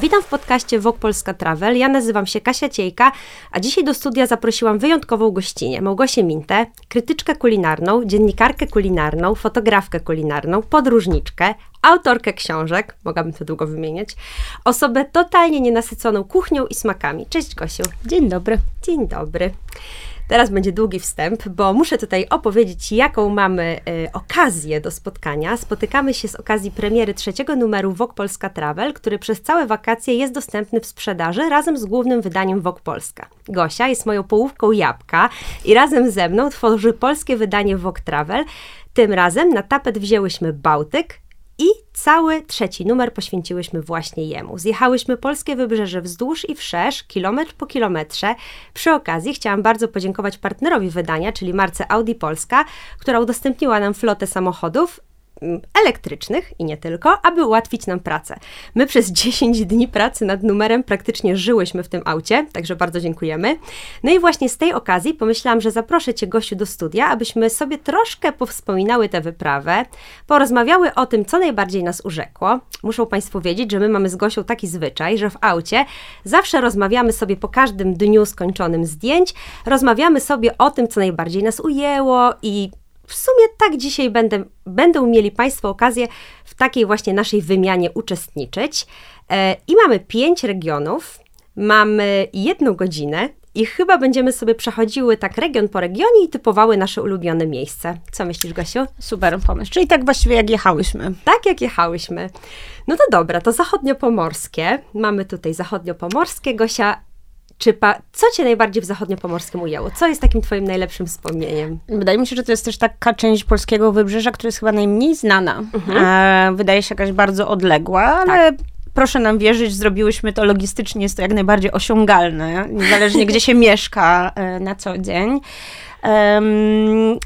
Witam w podcaście Wok Polska Travel. Ja nazywam się Kasia Ciejka, a dzisiaj do studia zaprosiłam wyjątkową gościnę, Małgosię Mintę, krytyczkę kulinarną, dziennikarkę kulinarną, fotografkę kulinarną, podróżniczkę, autorkę książek, mogłabym to długo wymieniać, osobę totalnie nienasyconą kuchnią i smakami. Cześć Gosiu. Dzień dobry. Dzień dobry. Teraz będzie długi wstęp, bo muszę tutaj opowiedzieć, jaką mamy y, okazję do spotkania. Spotykamy się z okazji premiery trzeciego numeru Wok Polska Travel, który przez całe wakacje jest dostępny w sprzedaży razem z głównym wydaniem Wok Polska. Gosia jest moją połówką jabłka i razem ze mną tworzy polskie wydanie Wok Travel. Tym razem na tapet wzięłyśmy Bałtyk, i cały trzeci numer poświęciłyśmy właśnie jemu. Zjechałyśmy polskie wybrzeże wzdłuż i wszerz, kilometr po kilometrze. Przy okazji chciałam bardzo podziękować partnerowi wydania, czyli marce Audi Polska, która udostępniła nam flotę samochodów elektrycznych i nie tylko, aby ułatwić nam pracę. My przez 10 dni pracy nad numerem praktycznie żyłyśmy w tym aucie, także bardzo dziękujemy. No i właśnie z tej okazji pomyślałam, że zaproszę Cię, Gosiu, do studia, abyśmy sobie troszkę powspominały tę wyprawę, porozmawiały o tym, co najbardziej nas urzekło. Muszą Państwo wiedzieć, że my mamy z Gosią taki zwyczaj, że w aucie zawsze rozmawiamy sobie po każdym dniu skończonym zdjęć, rozmawiamy sobie o tym, co najbardziej nas ujęło i w sumie tak dzisiaj będę, będą mieli Państwo okazję w takiej właśnie naszej wymianie uczestniczyć. E, I mamy pięć regionów, mamy jedną godzinę i chyba będziemy sobie przechodziły tak region po regionie i typowały nasze ulubione miejsce. Co myślisz, Gosiu? Super pomysł. Czyli tak właściwie jak jechałyśmy. Tak jak jechałyśmy. No to dobra, to zachodniopomorskie. Mamy tutaj zachodniopomorskie. Gosia, czy pa, co Cię najbardziej w zachodniopomorskim ujęło? Co jest takim Twoim najlepszym wspomnieniem? Wydaje mi się, że to jest też taka część polskiego wybrzeża, która jest chyba najmniej znana. Mhm. E, wydaje się jakaś bardzo odległa, ale tak. proszę nam wierzyć, zrobiłyśmy to logistycznie, jest to jak najbardziej osiągalne, niezależnie gdzie się mieszka e, na co dzień. Um,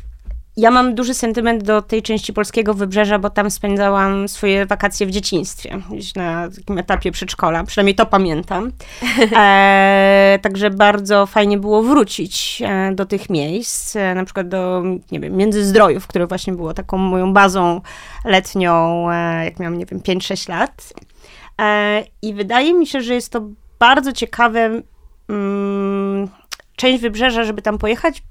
ja mam duży sentyment do tej części polskiego wybrzeża, bo tam spędzałam swoje wakacje w dzieciństwie, gdzieś na takim etapie przedszkola, przynajmniej to pamiętam. E, także bardzo fajnie było wrócić e, do tych miejsc, e, na przykład do, nie wiem, Międzyzdrojów, które właśnie było taką moją bazą letnią, e, jak miałam, nie wiem, 5-6 lat. E, I wydaje mi się, że jest to bardzo ciekawe mm, część wybrzeża, żeby tam pojechać,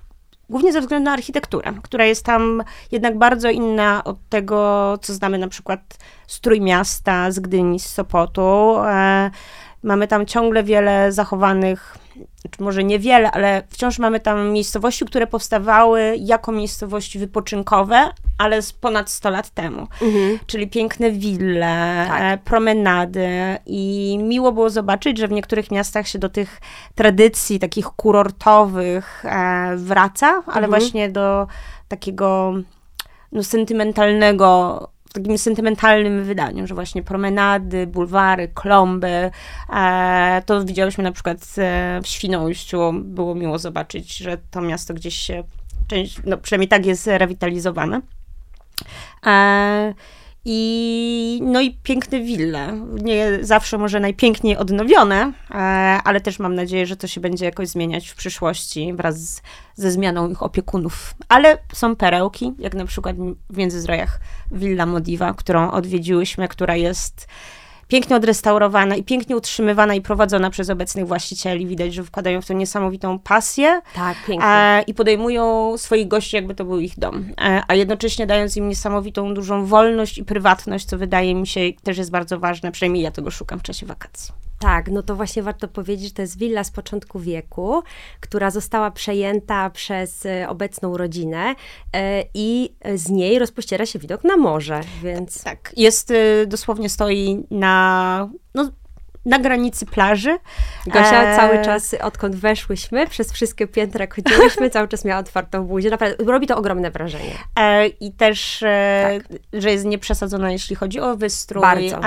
głównie ze względu na architekturę, która jest tam jednak bardzo inna od tego, co znamy na przykład z Trójmiasta, z Gdyni, z Sopotu. E, mamy tam ciągle wiele zachowanych znaczy może niewiele, ale wciąż mamy tam miejscowości, które powstawały jako miejscowości wypoczynkowe, ale z ponad 100 lat temu. Mhm. Czyli piękne wille, tak. E, promenady i miło było zobaczyć, że w niektórych miastach się do tych tradycji takich kurortowych e, wraca, ale mhm. właśnie do takiego no, sentymentalnego takim sentymentalnym wydaniu, że właśnie promenady, bulwary, klomby. E, to widziałyśmy na przykład e, w Świnoujściu. Było miło zobaczyć, że to miasto gdzieś się, część, no przynajmniej tak jest rewitalizowane. E, i, no i piękne wille. Nie zawsze może najpiękniej odnowione, e, ale też mam nadzieję, że to się będzie jakoś zmieniać w przyszłości wraz z, ze zmianą ich opiekunów. Ale są perełki, jak na przykład w Międzyzdrojach Villa Modiva, którą odwiedziłyśmy, która jest pięknie odrestaurowana i pięknie utrzymywana i prowadzona przez obecnych właścicieli. Widać, że wkładają w to niesamowitą pasję. Tak, pięknie. I podejmują swoich gości, jakby to był ich dom. A jednocześnie dając im niesamowitą, dużą wolność i prywatność, co wydaje mi się też jest bardzo ważne. Przynajmniej ja tego szukam w czasie wakacji. Tak, no to właśnie warto powiedzieć, że to jest willa z początku wieku, która została przejęta przez e, obecną rodzinę e, i z niej rozpościera się widok na morze, więc... Tak, jest, e, dosłownie stoi na, no, na granicy plaży. Gosia e... cały czas, odkąd weszłyśmy, przez wszystkie piętra chodziłyśmy, cały czas miała otwartą buzię. Naprawdę, robi to ogromne wrażenie. E, I też, e, tak. że jest nieprzesadzona, jeśli chodzi o wystrój. Bardzo.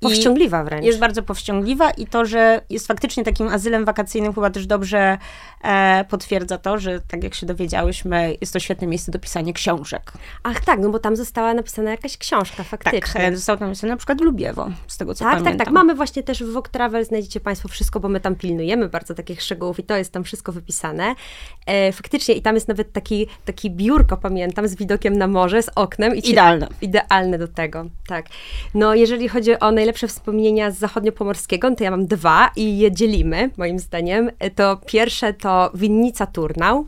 powściągliwa wręcz. Jest bardzo powściągliwa i to, że jest faktycznie takim azylem wakacyjnym chyba też dobrze e, potwierdza to, że tak jak się dowiedziałyśmy, jest to świetne miejsce do pisania książek. Ach tak, no bo tam została napisana jakaś książka faktycznie. Tak, została tam napisana na przykład Lubiewo, z tego co tak, pamiętam. Tak, tak, tak. Mamy właśnie właśnie też w Vogue Travel znajdziecie Państwo wszystko, bo my tam pilnujemy bardzo takich szczegółów i to jest tam wszystko wypisane. E, faktycznie i tam jest nawet taki, taki biurko, pamiętam, z widokiem na morze, z oknem. I idealne. Idealne do tego, tak. No jeżeli chodzi o najlepsze wspomnienia z zachodniopomorskiego, no to ja mam dwa i je dzielimy, moim zdaniem. E, to pierwsze to winnica Turnał.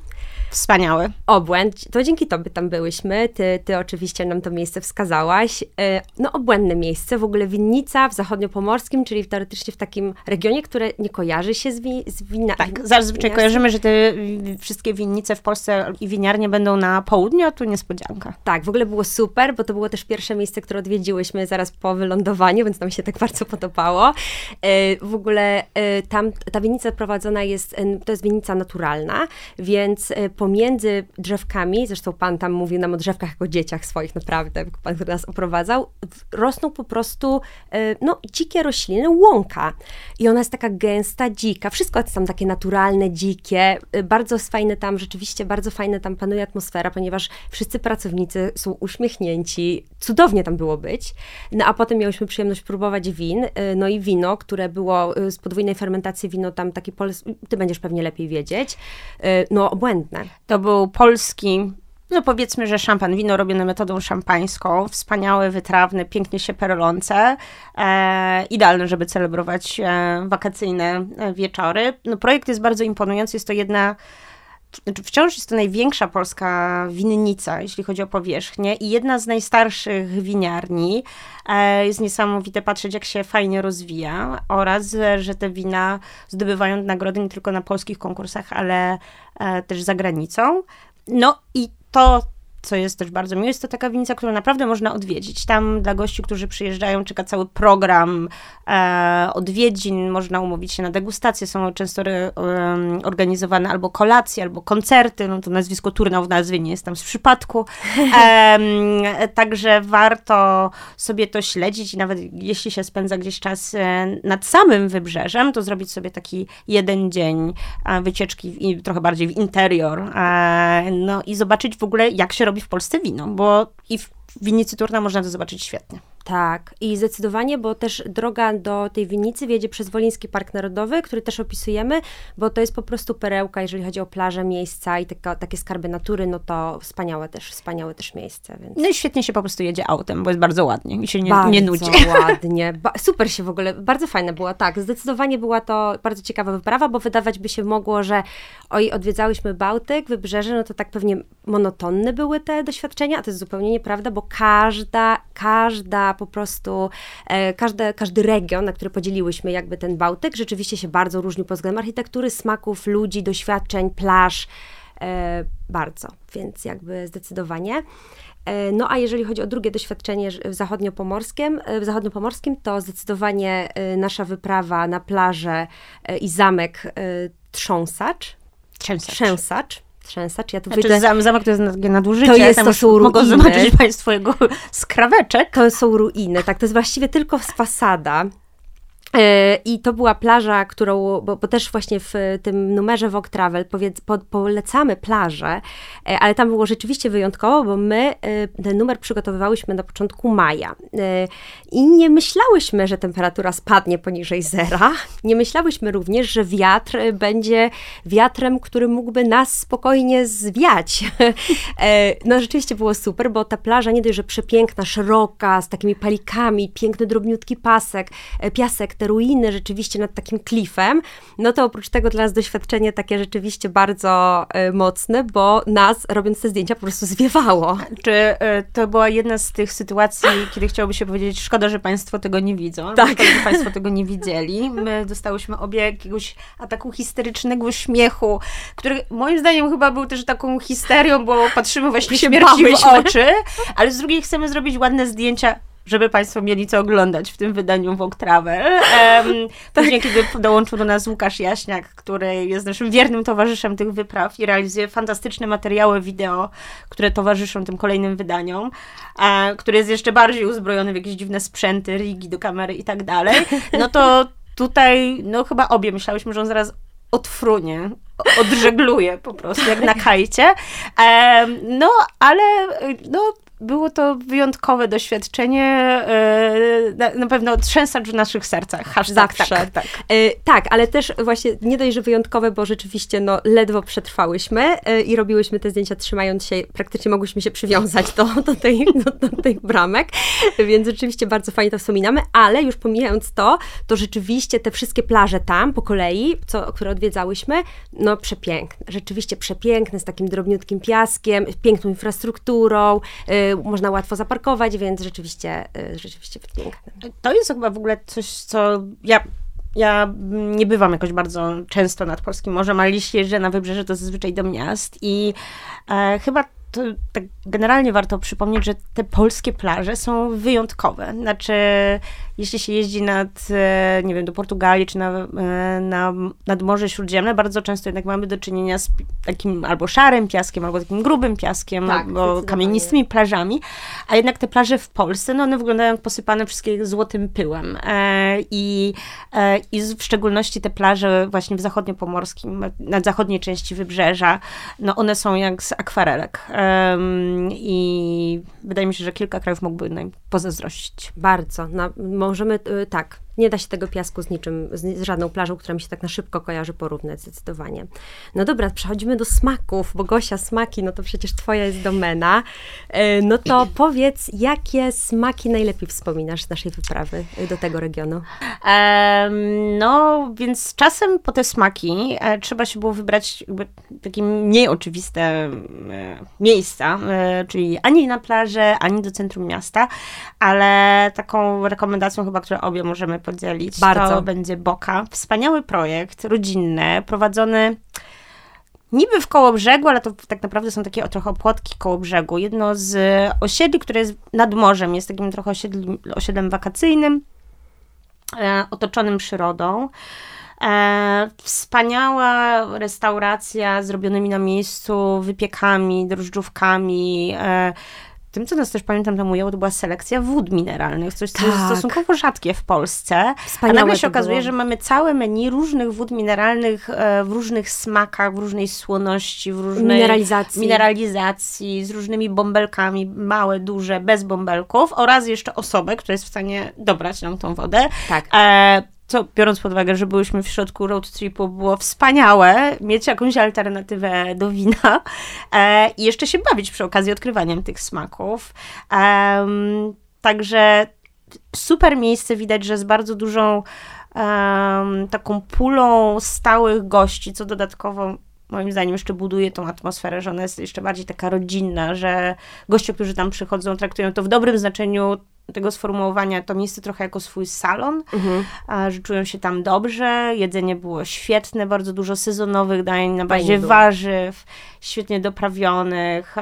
Wspaniały. Obłęd. To dzięki Tobie tam byłyśmy. Ty, ty oczywiście nam to miejsce wskazałaś. E, no obłędne miejsce. W ogóle winnica w zachodniopomorskim, czyli teoretycznie w takim regionie, które nie kojarzy się z, wi z wina. Tak, zazwyczaj kojarzymy, że te wszystkie winnice w Polsce i winiarnie będą na południu, a tu niespodzianka. Tak, w ogóle było super, bo to było też pierwsze miejsce, które odwiedziłyśmy zaraz po wylądowaniu, więc nam się tak bardzo podobało. E, w ogóle e, tam ta winnica prowadzona jest, to jest winnica naturalna, więc pomiędzy drzewkami, zresztą pan tam mówił nam o drzewkach jako dzieciach swoich, naprawdę, pan, który nas oprowadzał, rosną po prostu e, no, dzikie rośliny, łąka. I ona jest taka gęsta, dzika. Wszystko jest tam takie naturalne, dzikie. E, bardzo fajne tam, rzeczywiście bardzo fajne tam panuje atmosfera, ponieważ wszyscy pracownicy są uśmiechnięci. Cudownie tam było być. No a potem miałyśmy przyjemność próbować win. E, no i wino, które było z podwójnej fermentacji, wino tam taki polski, ty będziesz pewnie lepiej wiedzieć, no obłędne. To był polski, no powiedzmy, że szampan, wino robione metodą szampańską, wspaniałe, wytrawne, pięknie się perlące, e, idealne, żeby celebrować e, wakacyjne e, wieczory. No, projekt jest bardzo imponujący, jest to jedna wciąż jest to największa polska winnica, jeśli chodzi o powierzchnię i jedna z najstarszych winiarni. E, jest niesamowite patrzeć, jak się fajnie rozwija oraz, że te wina zdobywają nagrody nie tylko na polskich konkursach, ale e, też za granicą. No i to co jest też bardzo miłe, jest to taka winnica, którą naprawdę można odwiedzić. Tam dla gości, którzy przyjeżdżają, czeka cały program e, odwiedzin, można umówić się na degustacje, są często re, um, organizowane albo kolacje, albo koncerty, no to nazwisko Turnał w nazwie nie jest tam z przypadku. E, także warto sobie to śledzić i nawet jeśli się spędza gdzieś czas e, nad samym wybrzeżem, to zrobić sobie taki jeden dzień e, wycieczki i trochę bardziej w interior, e, no i zobaczyć w ogóle, jak się robi robi w Polsce wino, bo i w winnicy Turna można to zobaczyć świetnie. Tak, i zdecydowanie, bo też droga do tej winnicy wiedzie przez Woliński Park Narodowy, który też opisujemy, bo to jest po prostu perełka, jeżeli chodzi o plaże, miejsca i taka, takie skarby natury, no to wspaniałe też, wspaniałe też miejsce. Więc... No i świetnie się po prostu jedzie autem, bo jest bardzo ładnie i się nie, bardzo nie nudzi. ładnie, ba super się w ogóle, bardzo fajne była, tak, zdecydowanie była to bardzo ciekawa wyprawa, bo wydawać by się mogło, że oj, odwiedzałyśmy Bałtyk, wybrzeże, no to tak pewnie monotonne były te doświadczenia, a to jest zupełnie nieprawda, bo każda, każda po prostu e, każde, każdy region, na który podzieliłyśmy jakby ten Bałtyk, rzeczywiście się bardzo różnił pod względem architektury, smaków, ludzi, doświadczeń, plaż, e, bardzo, więc jakby zdecydowanie. E, no a jeżeli chodzi o drugie doświadczenie w zachodniopomorskim, w zachodniopomorskim to zdecydowanie nasza wyprawa na plażę i zamek Trząsacz. Trzęsacz. Trzęsacz trzęsacz. Ja tu znaczy, wyjdę... zamek to jest nadużycie. To, jest, to są ruiny. Mogą zobaczyć Państwo jego skraweczek. To są ruiny, tak. To jest właściwie tylko fasada. E, I to była plaża, którą, bo, bo, też właśnie w tym numerze Vogue Travel powiedz, po, polecamy plażę, e, ale tam było rzeczywiście wyjątkowo, bo my e, ten numer przygotowywałyśmy na początku maja i nie myślałyśmy, że temperatura spadnie poniżej zera. Nie myślałyśmy również, że wiatr będzie wiatrem, który mógłby nas spokojnie zwiać. No rzeczywiście było super, bo ta plaża nie dość, że przepiękna, szeroka, z takimi palikami, piękny drobniutki pasek, piasek, te ruiny rzeczywiście nad takim klifem, no to oprócz tego dla nas doświadczenie takie rzeczywiście bardzo y, mocne, bo nas robiąc te zdjęcia po prostu zwiewało. Czy y, to była jedna z tych sytuacji, kiedy chciałoby się powiedzieć, szkoda, że Państwo tego nie widzą, tak. szkoda, że Państwo tego nie widzieli. My dostałyśmy obie jakiegoś ataku historycznego śmiechu, który moim zdaniem chyba był też taką histerią, bo patrzymy właśnie śmierci w oczy, ale z drugiej chcemy zrobić ładne zdjęcia żeby Państwo mieli co oglądać w tym wydaniu Vogue Travel. Um, później, kiedy dołączył do nas Łukasz Jaśniak, który jest naszym wiernym towarzyszem tych wypraw i realizuje fantastyczne materiały wideo, które towarzyszą tym kolejnym wydaniom, a, który jest jeszcze bardziej uzbrojony w jakieś dziwne sprzęty, rigi do kamery i tak dalej, no to tutaj, no chyba obie myślałyśmy, że on zaraz odfrunie, odżegluje po prostu, jak na kajcie. Um, no, ale no, było to wyjątkowe doświadczenie, e, na, pewno trzęsacz w naszych sercach. Hashtag, Zawsze. Tak, tak. E, tak, ale też właśnie nie dość, że wyjątkowe, bo rzeczywiście no, ledwo przetrwałyśmy e, i robiłyśmy te zdjęcia trzymając się, praktycznie mogłyśmy się przywiązać do, do, tej, do, do tych bramek, więc rzeczywiście bardzo fajnie to wspominamy, ale już pomijając to, to rzeczywiście te wszystkie plaże tam po kolei, co, które odwiedzałyśmy, no przepiękne, rzeczywiście przepiękne, z takim drobniutkim piaskiem, piękną infrastrukturą, można łatwo zaparkować, więc rzeczywiście, y, rzeczywiście piękne. To jest chyba w ogóle coś, co ja ja nie bywam jakoś bardzo często nad Polskim Morzem, ale jeśli jeżdżę na wybrzeże, to zazwyczaj do miast i e, chyba to tak generalnie warto przypomnieć, że te polskie plaże są wyjątkowe. Znaczy, jeśli się jeździ nad, e, nie wiem, do Portugalii czy na, e, na, nad Morze Śródziemne, bardzo często jednak mamy do czynienia z takim albo szarym piaskiem, albo takim grubym piaskiem, tak, albo kamienistymi plażami, a jednak te plaże w Polsce, no one wyglądają posypane wszystkie złotym pyłem. E, I, I w szczególności te plaże właśnie w zachodniopomorskim, na zachodniej części wybrzeża, no one są jak z akwarelek. I wydaje mi się, że kilka krajów mógłby pozazdrościć. Bardzo. Na, możemy, y, tak, nie da się tego piasku z niczym, z, żadną plażą, która mi się tak na szybko kojarzy, porównać zdecydowanie. No dobra, przechodzimy do smaków, bo Gosia, smaki, no to przecież twoja jest domena. E, no to powiedz, jakie smaki najlepiej wspominasz z naszej wyprawy do tego regionu? Um, no, więc czasem po te smaki e, trzeba się było wybrać takie mniej oczywiste e, miejsca, czyli ani na plażę, ani do centrum miasta, ale taką rekomendacją chyba, którą obie możemy podzielić. Bardzo. To będzie Boka. Wspaniały projekt, rodzinny, prowadzony niby w koło brzegu, ale to tak naprawdę są takie trochę opłotki koło brzegu. Jedno z osiedli, które jest nad morzem, jest takim trochę osiedli, osiedlem wakacyjnym, e, otoczonym przyrodą. E, wspaniała restauracja z robionymi na miejscu wypiekami, drożdżówkami, e, tym, co nas też pamiętam tam ujęło, to była selekcja wód mineralnych, coś, co tak. jest stosunkowo rzadkie w Polsce. Wspaniałe A nagle się okazuje, było. że mamy całe menu różnych wód mineralnych e, w różnych smakach, w różnej słoności, w różnej mineralizacji. mineralizacji, z różnymi bąbelkami, małe, duże, bez bąbelków oraz jeszcze osobę, która jest w stanie dobrać nam tą wodę. Tak. E, co biorąc pod uwagę, że byliśmy w środku road tripu, było wspaniałe mieć jakąś alternatywę do wina e, i jeszcze się bawić przy okazji odkrywaniem tych smaków. E, także super miejsce, widać, że z bardzo dużą taką pulą stałych gości, co dodatkowo moim zdaniem jeszcze buduje tą atmosferę, że ona jest jeszcze bardziej taka rodzinna, że goście, którzy tam przychodzą, traktują to w dobrym znaczeniu tego sformułowania to miejsce trochę jako swój salon, mhm. że czują się tam dobrze, jedzenie było świetne, bardzo dużo sezonowych dań na bazie warzyw, świetnie doprawionych,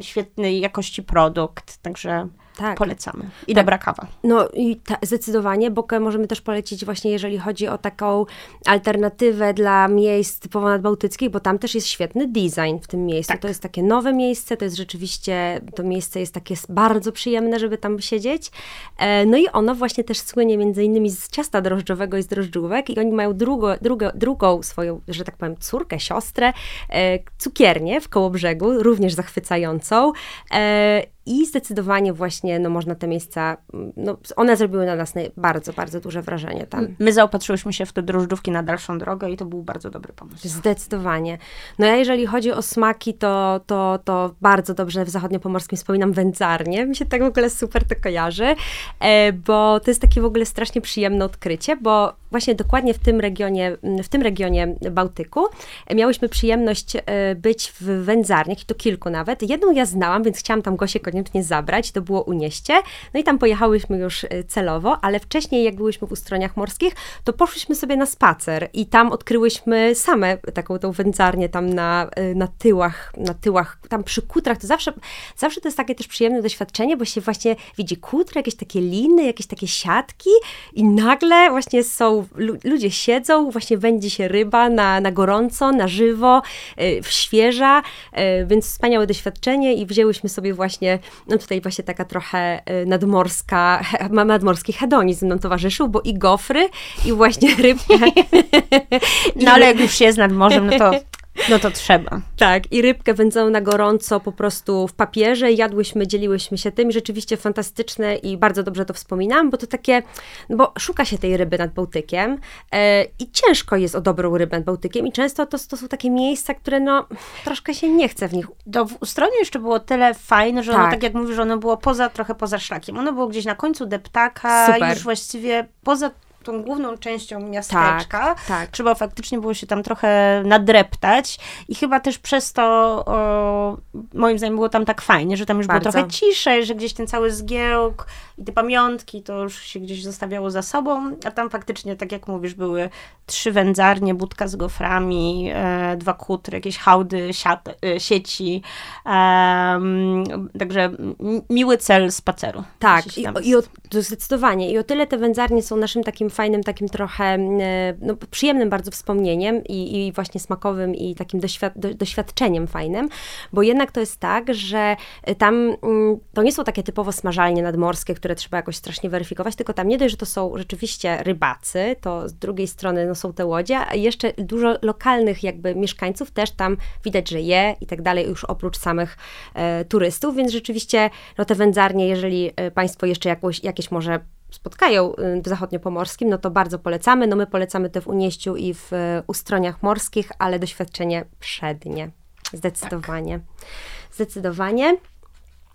świetnej jakości produkt, także tak. Polecamy. I tak. dobra kawa. No i ta, zdecydowanie. Bokę możemy też polecić właśnie, jeżeli chodzi o taką alternatywę dla miejsc typowo nadbałtyckich, bo tam też jest świetny design w tym miejscu. Tak. To jest takie nowe miejsce, to jest rzeczywiście, to miejsce jest takie bardzo przyjemne, żeby tam siedzieć. E, no i ono właśnie też słynie między innymi z ciasta drożdżowego i z drożdżówek i oni mają drugo, drugo, drugą swoją, że tak powiem, córkę, siostrę, e, cukiernię w Kołobrzegu, również zachwycającą. E, i zdecydowanie właśnie no, można te miejsca, no, one zrobiły na nas bardzo, bardzo duże wrażenie tam. My zaopatrzyłyśmy się w te drożdżówki na dalszą drogę i to był bardzo dobry pomysł. Zdecydowanie. No ja jeżeli chodzi o smaki, to, to, to bardzo dobrze w zachodniopomorskim wspominam wędzarnię. Mi się tak w ogóle super to kojarzy, e, bo to jest takie w ogóle strasznie przyjemne odkrycie, bo właśnie dokładnie w tym regionie, w tym regionie Bałtyku miałyśmy przyjemność e, być w wędzarniach i to kilku nawet. Jedną ja znałam, więc chciałam tam Gosię koniecznie zabrać, to było Unieście. No i tam pojechałyśmy już e, celowo, ale wcześniej jak byłyśmy w ustroniach morskich, to poszłyśmy sobie na spacer i tam odkryłyśmy same taką tą wędzarnię tam na, e, na tyłach, na tyłach, tam przy kutrach, to zawsze, zawsze to jest takie też przyjemne doświadczenie, bo się właśnie widzi kutry, jakieś takie liny, jakieś takie siatki i nagle właśnie są, ludzie siedzą, właśnie wędzi się ryba na, na gorąco, na żywo, yy, świeża, yy, więc wspaniałe doświadczenie i wzięłyśmy sobie właśnie no tutaj właśnie taka trochę y, nadmorska, nadmorski hedonizm nam towarzyszył, bo i gofry, i właśnie rybki. no ale jak już jest nad morzem, no to No to trzeba. Tak, i rybkę wędzoną na gorąco po prostu w papierze. Jadłyśmy, dzieliłyśmy się tym i rzeczywiście fantastyczne i bardzo dobrze to wspominam, bo to takie, no bo szuka się tej ryby nad Bałtykiem e, i ciężko jest o dobrą rybę nad Bałtykiem i często to, to są takie miejsca, które no troszkę się nie chce w nich. To w Ustroniu jeszcze było tyle fajne, że tak. ono, tak jak mówisz, ono było poza, trochę poza szlakiem. Ono było gdzieś na końcu deptaka, Super. już właściwie poza tą główną częścią miasteczka. Tak, tak. Trzeba faktycznie było się tam trochę nadreptać i chyba też przez to o, moim zdaniem było tam tak fajnie, że tam już Bardzo. było trochę ciszej, że gdzieś ten cały zgiełk i te pamiątki to już się gdzieś zostawiało za sobą, a tam faktycznie, tak jak mówisz, były trzy wędzarnie, budka z goframi, e, dwa kutry, jakieś hałdy, siat, e, sieci. E, także miły cel spaceru. Tak, i, i o, zdecydowanie. I o tyle te wędzarnie są naszym takim fajnym, takim trochę e, no, przyjemnym bardzo wspomnieniem i, i właśnie smakowym i takim doświad do, doświadczeniem fajnym, bo jednak to jest tak, że tam mm, to nie są takie typowo smażalnie nadmorskie, które trzeba jakoś strasznie weryfikować, tylko tam nie dość, że to są rzeczywiście rybacy, to z drugiej strony no, są te łodzie, a jeszcze dużo lokalnych jakby mieszkańców też tam widać, że je i tak dalej, już oprócz samych e, turystów, więc rzeczywiście no, te wędzarnie, jeżeli e, Państwo jeszcze jakąś, jakieś może spotkają y, w zachodniopomorskim, no to bardzo polecamy. No my polecamy te w Unieściu i w e, Ustroniach Morskich, ale doświadczenie przednie. Zdecydowanie. Tak. Zdecydowanie.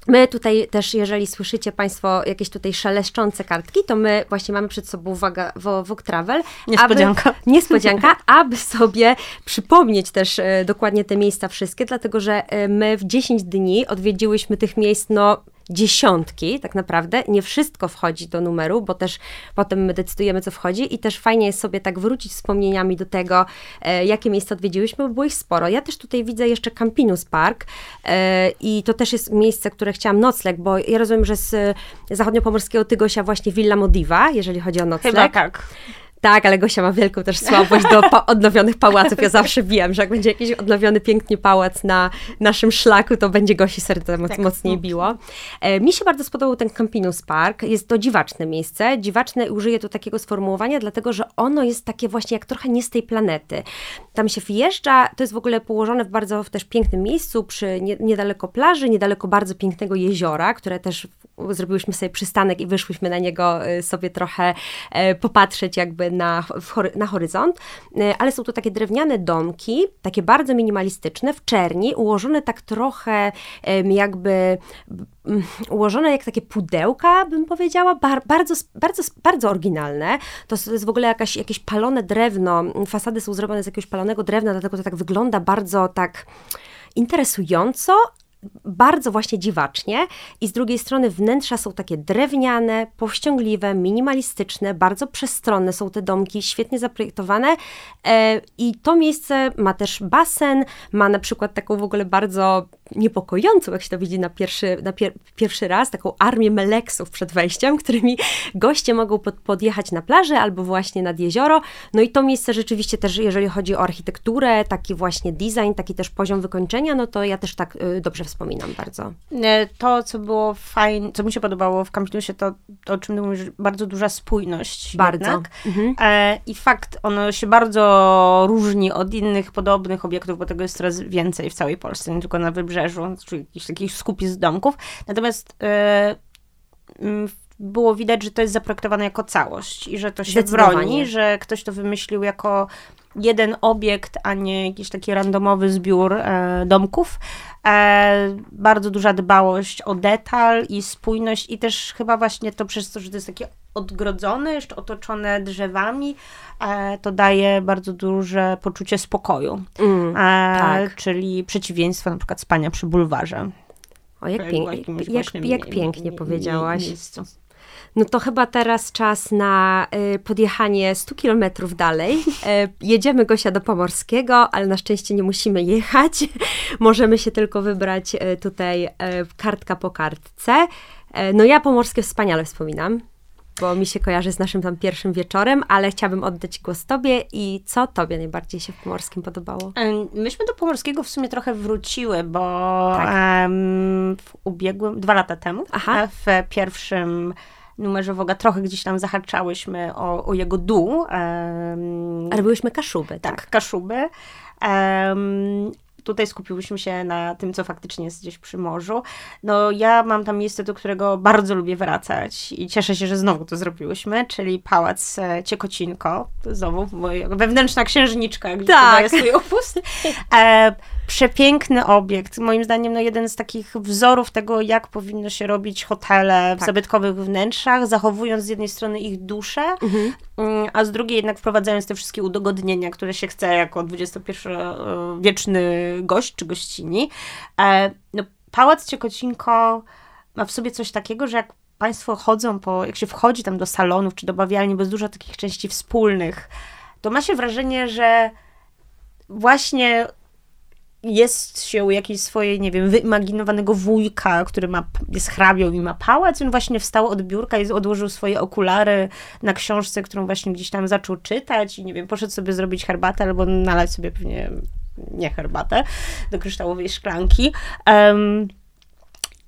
My tutaj też, jeżeli słyszycie Państwo jakieś tutaj szeleszczące kartki, to my właśnie mamy przed sobą, uwaga, Wok Travel. Niespodzianka. Aby, niespodzianka, aby sobie przypomnieć też e, dokładnie te miejsca wszystkie, dlatego że my w 10 dni odwiedziłyśmy tych miejsc, no dziesiątki, tak naprawdę. Nie wszystko wchodzi do numeru, bo też potem my decydujemy, co wchodzi i też fajnie jest sobie tak wrócić wspomnieniami do tego, e, jakie miejsca odwiedziłyśmy, bo było ich sporo. Ja też tutaj widzę jeszcze Campinus Park e, i to też jest miejsce, które chciałam nocleg, bo ja rozumiem, że z zachodniopomorskiego Tygosia właśnie Villa Modiva, jeżeli chodzi o nocleg. Chyba tak. Tak, ale Gosia ma wielką też słabość do pa odnowionych pałaców. Ja zawsze wiem, że jak będzie jakiś odnowiony pięknie pałac na naszym szlaku, to będzie Gosi serce moc tak. mocniej biło. E, mi się bardzo spodobał ten Campinus Park. Jest to dziwaczne miejsce. Dziwaczne i użyję tu takiego sformułowania, dlatego że ono jest takie właśnie jak trochę nie z tej planety. Tam się wjeżdża, to jest w ogóle położone w bardzo też pięknym miejscu, przy nie, niedaleko plaży, niedaleko bardzo pięknego jeziora, które też zrobiłyśmy sobie przystanek i wyszłyśmy na niego y, sobie trochę e, popatrzeć jakby na, na horyzont, e, ale są to takie drewniane domki, takie bardzo minimalistyczne, w czerni, ułożone tak trochę jakby ułożone jak takie pudełka, bym powiedziała, bar, bardzo, bardzo, bardzo oryginalne. To jest w ogóle jakaś, jakieś palone drewno, fasady są zrobione z jakiegoś palonego drewna, dlatego to tak wygląda bardzo tak interesująco, bardzo właśnie dziwacznie i z drugiej strony wnętrza są takie drewniane, powściągliwe, minimalistyczne, bardzo przestronne są te domki, świetnie zaprojektowane e, i to miejsce ma też basen, ma na przykład taką w ogóle bardzo niepokojącą, jak się to widzi na pierwszy, na pier pierwszy raz, taką armię meleksów przed wejściem, którymi goście mogą pod podjechać na plażę albo właśnie nad jezioro. No i to miejsce rzeczywiście też, jeżeli chodzi o architekturę, taki właśnie design, taki też poziom wykończenia, no to ja też tak y, dobrze wspominam bardzo. E, to, co było fajne, co mi się podobało w Campinusie, to, to o czym ty mówisz, bardzo duża spójność. Bardzo. Mhm. E, I fakt, ono się bardzo różni od innych podobnych obiektów, bo tego jest coraz więcej w całej Polsce, nie tylko na wybrzeżu, czy jakichś takich skupisk domków. Natomiast e, było widać, że to jest zaprojektowane jako całość i że to się broni, że ktoś to wymyślił jako jeden obiekt, a nie jakiś taki randomowy zbiór e, domków. E, bardzo duża dbałość o detal i spójność i też chyba właśnie to przez to, że to jest takie odgrodzone, jeszcze otoczone drzewami, e, to daje bardzo duże poczucie spokoju. Mm, e, tak. Czyli przeciwieństwo na przykład spania przy bulwarze. O, jak, pięk, jak, jak, jak pięknie powiedziałaś. Miejscu. No to chyba teraz czas na y, podjechanie 100 kilometrów dalej. Y, jedziemy Gosia do Pomorskiego, ale na szczęście nie musimy jechać. Możemy się tylko wybrać y, tutaj kartka po kartce. No ja Pomorskie wspaniale wspominam bo mi się kojarzy z naszym tam pierwszym wieczorem, ale chciałabym oddać głos Tobie i co Tobie najbardziej się w Pomorskim podobało? Myśmy do Pomorskiego w sumie trochę wróciły, bo tak. w ubiegłym, dwa lata temu, Aha. w pierwszym numerze Woga trochę gdzieś tam zahaczałyśmy o, o jego dół. Um, Ale byłyśmy Kaszuby, tak? Tak, Kaszuby. Um, tutaj skupiłyśmy się na tym, co faktycznie jest gdzieś przy morzu. No ja mam tam miejsce, do którego bardzo lubię wracać i cieszę się, że znowu to zrobiłyśmy, czyli Pałac e, Ciekocinko. To znowu moja wewnętrzna księżniczka, gdzie tak. daje swój upust. E, przepiękny obiekt. Moim zdaniem no, jeden z takich wzorów tego, jak powinno się robić hotele w tak. zabytkowych wnętrzach, zachowując z jednej strony ich duszę, mhm. Mm, a z drugiej jednak wprowadzając te wszystkie udogodnienia, które się chce jako XXI-wieczny gość czy gościni. E, no, Pałac Ciekocinko ma w sobie coś takiego, że jak Państwo chodzą po, jak się wchodzi tam do salonów czy do bawialni, bez dużo takich części wspólnych, to ma się wrażenie, że właśnie jest się u jakiejś swojej, nie wiem, wyimaginowanego wujka, który ma, jest hrabią i ma pałac, on właśnie wstał od biurka i odłożył swoje okulary na książce, którą właśnie gdzieś tam zaczął czytać i nie wiem, poszedł sobie zrobić herbatę albo nalać sobie pewnie nie herbatę do kryształowej szklanki. Um,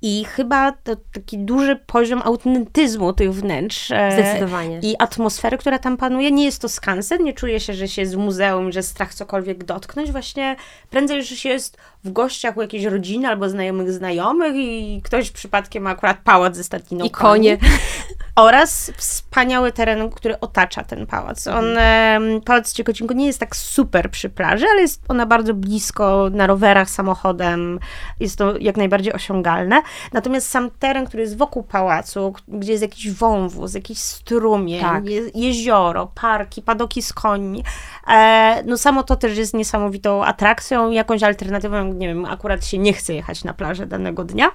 i chyba to taki duży poziom autentyzmu tych wnętrz. E, Zdecydowanie. I atmosfery, która tam panuje. Nie jest to skansen, nie czuje się, że się w muzeum, że strach cokolwiek dotknąć. Właśnie prędzej, że się jest w gościach u jakiejś rodziny albo znajomych znajomych i ktoś przypadkiem ma akurat pałac ze statkiną I konie. Oraz wspaniały teren, który otacza ten pałac. On, mhm. pałac Ciekocinku nie jest tak super przy plaży, ale jest ona bardzo blisko, na rowerach, samochodem. Jest to jak najbardziej osiągalne. Natomiast sam teren, który jest wokół pałacu, gdzie jest jakiś wąwóz, jakiś strumień, tak. je, jezioro, parki, padoki z koni, e, no samo to też jest niesamowitą atrakcją, jakąś alternatywą, nie wiem, akurat się nie chce jechać na plażę danego dnia.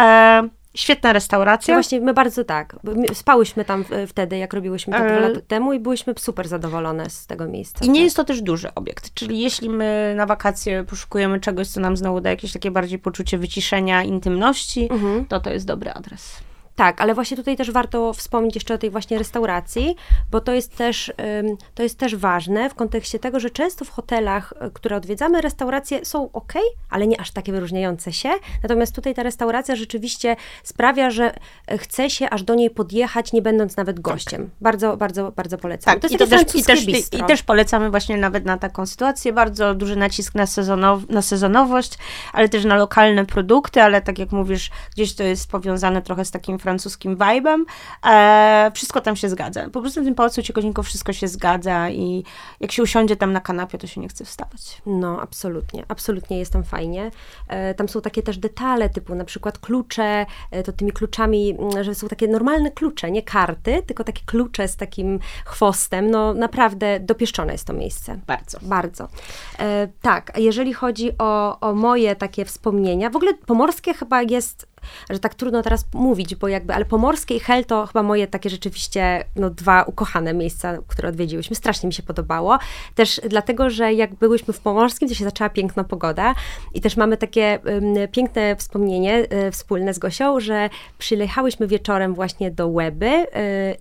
E, Świetna restauracja. No właśnie, my bardzo tak. Spałyśmy tam wtedy, jak robiłyśmy to dwa e, lata temu i byłyśmy super zadowolone z tego miejsca. I nie tak. jest to też duży obiekt, czyli jeśli my na wakacje poszukujemy czegoś, co nam znowu da jakieś takie bardziej poczucie wyciszenia, intymności, mhm. to to jest dobry adres. Tak, ale właśnie tutaj też warto wspomnieć jeszcze o tej właśnie restauracji, bo to jest też, to jest też ważne w kontekście tego, że często w hotelach, e, które odwiedzamy, restauracje są ok, ale nie aż takie wyróżniające się. Natomiast tutaj ta restauracja rzeczywiście sprawia, że e, chce się aż do niej podjechać, nie będąc nawet tak. gościem. Tak. Bardzo, bardzo, bardzo polecam. Tak, to jest i, to też, i, też, i też polecamy właśnie nawet na taką sytuację. Bardzo duży nacisk na, sezonow, na sezonowość, ale też na lokalne produkty, ale tak jak mówisz, gdzieś to jest powiązane trochę z takim francuskim vibe'em. E, wszystko tam się zgadza. Po prostu w tym Pałacu Ciekozinko wszystko się zgadza i jak się usiądzie tam na kanapie, to się nie chce wstawać. No, absolutnie. Absolutnie jest tam fajnie. E, tam są takie też detale, typu na przykład klucze, e, to tymi kluczami, mm, że są takie normalne klucze, nie karty, tylko takie klucze z takim chwostem. No, naprawdę dopieszczone jest to miejsce. Bardzo. Bardzo. E, tak, jeżeli chodzi o, o moje takie wspomnienia, w ogóle pomorskie chyba jest że tak trudno teraz mówić, bo jakby, ale Pomorskie i Hel to chyba moje takie rzeczywiście no, dwa ukochane miejsca, które odwiedziłyśmy. Strasznie mi się podobało. Też dlatego, że jak byłyśmy w Pomorskim, to się zaczęła piękna pogoda i też mamy takie um, piękne wspomnienie um, wspólne z Gosią, że przyjechałyśmy wieczorem właśnie do Łeby um,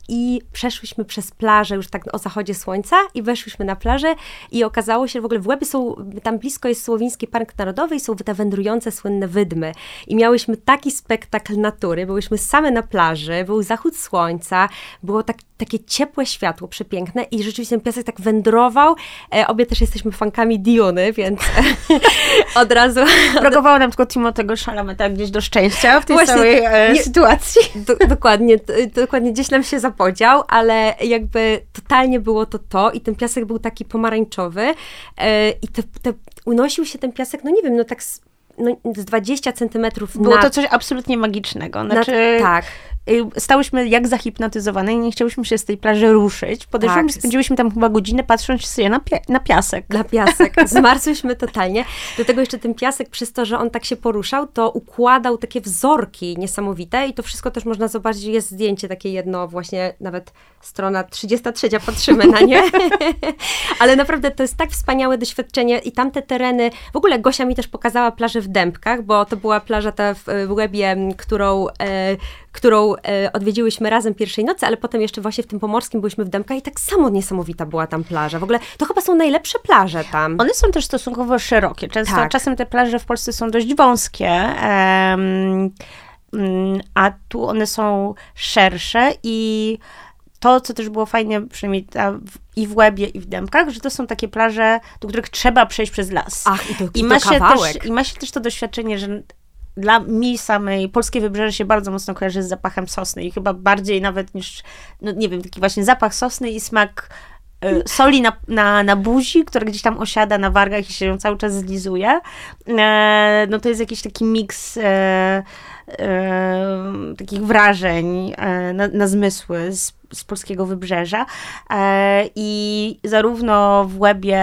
i przeszłyśmy przez plażę już tak o zachodzie słońca i weszłyśmy na plażę i okazało się, że w ogóle w Łeby są, tam blisko jest Słowiński Park Narodowy i są te wędrujące słynne wydmy i miałyśmy taki spektakl natury. Byłyśmy same na plaży, był zachód słońca, było tak, takie ciepłe światło, przepiękne i rzeczywiście ten piasek tak wędrował. E, obie też jesteśmy fankami Diony, więc od razu... Brakowało nam tylko Timotego Szalameta gdzieś do szczęścia w tej Właśnie, całej e, nie, sytuacji. Do, dokładnie, dokładnie gdzieś nam się zapodział, ale jakby totalnie było to to i ten piasek był taki pomarańczowy e, i te, te, unosił się ten piasek, no nie wiem, no tak no, z 20 centymetrów Było to coś absolutnie magicznego. Znaczy, tak. Y, stałyśmy jak zahipnotyzowane i nie chciałyśmy się z tej plaży ruszyć. Podeszłyśmy, tak. spędziłyśmy tam chyba godzinę patrząc sobie na, pia na piasek. Na piasek. Zmarzłyśmy totalnie. Do tego jeszcze ten piasek, przez to, że on tak się poruszał, to układał takie wzorki niesamowite i to wszystko też można zobaczyć. Jest zdjęcie takie jedno, właśnie nawet strona 33, patrzymy na nie. Ale naprawdę to jest tak wspaniałe doświadczenie i tamte tereny, w ogóle Gosia mi też pokazała plażę w Dębkach, bo to była plaża ta w Łebie, którą, e, którą e, odwiedziłyśmy razem pierwszej nocy, ale potem jeszcze właśnie w tym pomorskim byliśmy w Dębkach i tak samo niesamowita była tam plaża. W ogóle to chyba są najlepsze plaże tam. One są też stosunkowo szerokie. Często, tak. Czasem te plaże w Polsce są dość wąskie. Um, a tu one są szersze i to, co też było fajnie, przynajmniej i w Łebie, i w Dębkach, że to są takie plaże, do których trzeba przejść przez las. Ach, i to, I to ma, się też, I ma się też to doświadczenie, że dla mi samej polskie wybrzeże się bardzo mocno kojarzy z zapachem sosny i chyba bardziej nawet niż, no nie wiem, taki właśnie zapach sosny i smak e, soli na, na, na buzi, która gdzieś tam osiada na wargach i się ją cały czas zlizuje. E, no to jest jakiś taki miks e, e, takich wrażeń e, na, na zmysły z, z polskiego wybrzeża. E, I zarówno w Łebie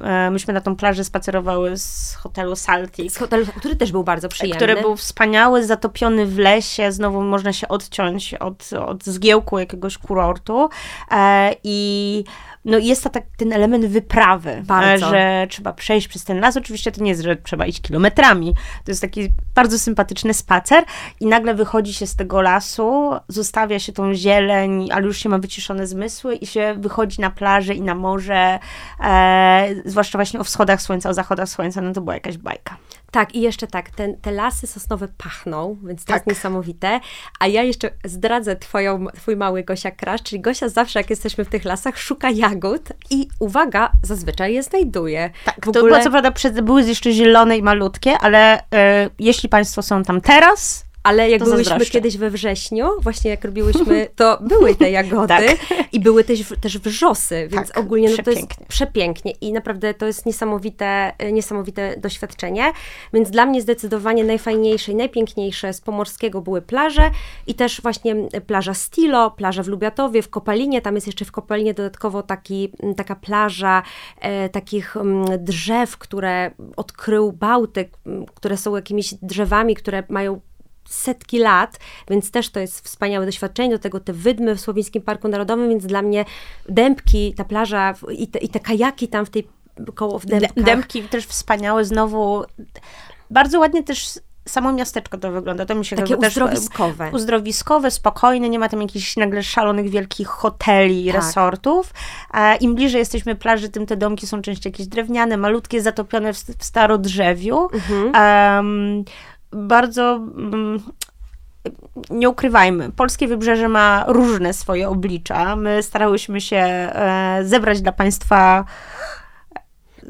e, myśmy na tą plażę spacerowały z hotelu Saltik. Z hotelu, który też był bardzo przyjemny. Który był wspaniały, zatopiony w lesie, znowu można się odciąć od, od zgiełku jakiegoś kurortu i no jest to tak, ten element wyprawy, Bardzo. e, że trzeba przejść przez ten las. Oczywiście to nie jest, że trzeba iść kilometrami. To jest taki bardzo sympatyczny spacer i nagle wychodzi się z tego lasu, zostawia się tą zieleń, ale już się ma wyciszone zmysły i się wychodzi na plażę i na morze, e, zwłaszcza właśnie o wschodach słońca, o zachodach słońca, no to była jakaś bajka. Tak, i jeszcze tak, ten, te lasy sosnowe pachną, więc to Tak. jest niesamowite. A ja jeszcze zdradzę twoją, twój mały Gosia Crash, czyli Gosia zawsze, jak jesteśmy w tych lasach, szuka jagód i uwaga, zazwyczaj je znajduje. Tak, w to ogóle było co prawda przed, były jeszcze zielone i malutkie, ale e, jeśli Państwo są tam teraz, Ale jak To byłyśmy zazdroszczę. kiedyś we wrześniu, właśnie jak robiłyśmy, to były te jagody Tak. i były też, też wrzosy, więc Tak, ogólnie no to jest przepięknie. i naprawdę to jest niesamowite, e, niesamowite doświadczenie, więc dla mnie zdecydowanie najfajniejsze i najpiękniejsze z Pomorskiego były plaże i też właśnie plaża Stilo, plaża w Lubiatowie, w Kopalinie, tam jest jeszcze w Kopalinie dodatkowo taki, taka plaża e, takich drzew, które odkrył Bałtyk, które są jakimiś drzewami, które mają setki lat, więc też to jest wspaniałe doświadczenie. Do tego te wydmy w Słowińskim Parku Narodowym, więc dla mnie dębki, ta plaża i te, i te kajaki tam w tej koło w dębkach. Dębki też wspaniałe, znowu bardzo ładnie też samo miasteczko to wygląda. To mi się Takie chyba też uzdrowiskowe. uzdrowiskowe, spokojne, nie ma tam jakichś nagle szalonych wielkich hoteli, Tak. resortów. E, Im bliżej jesteśmy plaży, tym te domki są częściej jakieś drewniane, malutkie, zatopione w, w starodrzewiu. Mhm. Em, bardzo mm, nie ukrywajmy, polskie wybrzeże ma różne swoje oblicza. My starałyśmy się e, zebrać dla Państwa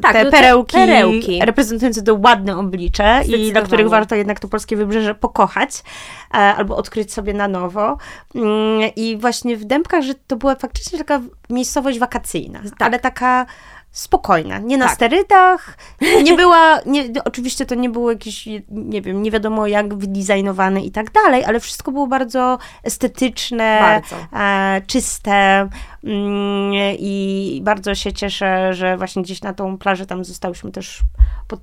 Tak, te no te perełki, perełki. reprezentujące to ładne oblicze i dla których warto jednak to polskie wybrzeże pokochać e, albo odkryć sobie na nowo. Mm, I właśnie w Dębkach, że to była faktycznie taka miejscowość wakacyjna, ale taka spokojna, nie na Tak. sterydach, nie była, nie, oczywiście to nie było jakieś, nie wiem, nie wiadomo jak wydizajnowane i tak dalej, ale wszystko było bardzo estetyczne, Bardzo. e, czyste i bardzo się cieszę, że właśnie gdzieś na tą plażę tam zostałyśmy też pod,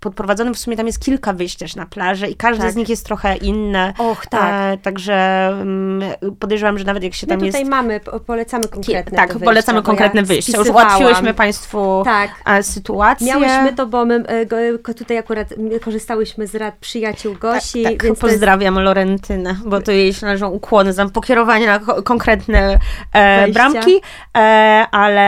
podprowadzone. W sumie tam jest kilka wyjść też na plażę i każde Tak. z nich jest trochę inne. Och, tak. E, także mm, podejrzewam, że nawet jak się My tam tutaj jest... mamy, po- polecamy konkretne tak, te wyjścia, polecamy konkretne ja wyjścia. Już ułatwiłyśmy Państwu Tak. e, sytuację. Miałyśmy to, bo my e, tutaj akurat my korzystałyśmy z rad przyjaciół Gosi, tak, więc to jest pozdrawiam Lorentynę, bo to jej się należą ukłony za pokierowanie na ko- konkretne e, bramki, e, ale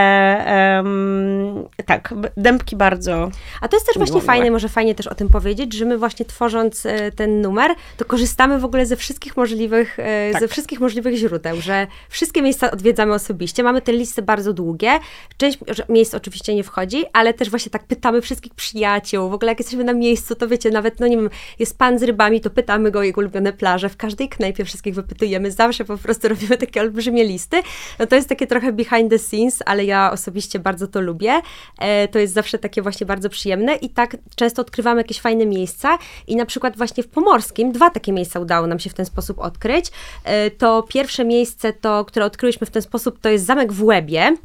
em, tak, dębki bardzo. A to jest też właśnie fajne, może fajnie też o tym powiedzieć, że my właśnie tworząc e, ten numer, to korzystamy w ogóle ze wszystkich możliwych, e, Tak. ze wszystkich możliwych źródeł, że wszystkie miejsca odwiedzamy osobiście. Mamy te listy bardzo długie. Część miejsc oczywiście nie wchodzi, ale też właśnie tak pytamy wszystkich przyjaciół. W ogóle jak jesteśmy na miejscu, to wiecie, nawet, no nie wiem, jest pan z rybami, to pytamy go o jego ulubione plaże. W każdej knajpie wszystkich wypytujemy. Zawsze po prostu robimy takie olbrzymie listy. No to jest takie trochę behind the scenes, ale ja osobiście bardzo to lubię. E, to jest zawsze takie właśnie bardzo przyjemne i tak często odkrywamy jakieś fajne miejsca i na przykład właśnie w Pomorskim dwa takie miejsca udało nam się w ten sposób odkryć. E, to pierwsze miejsce, to, które odkryłyśmy w ten sposób, to jest Zamek w Łebie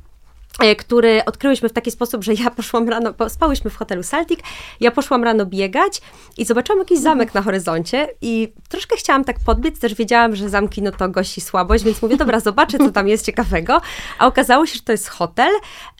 który odkryłyśmy w taki sposób, że ja poszłam rano, spałyśmy w hotelu Saltik, ja poszłam rano biegać i zobaczyłam jakiś zamek na horyzoncie i troszkę chciałam tak podbiec, też wiedziałam, że zamki no to gości słabość, więc mówię, dobra, zobaczę, co tam jest ciekawego, a okazało się, że to jest hotel,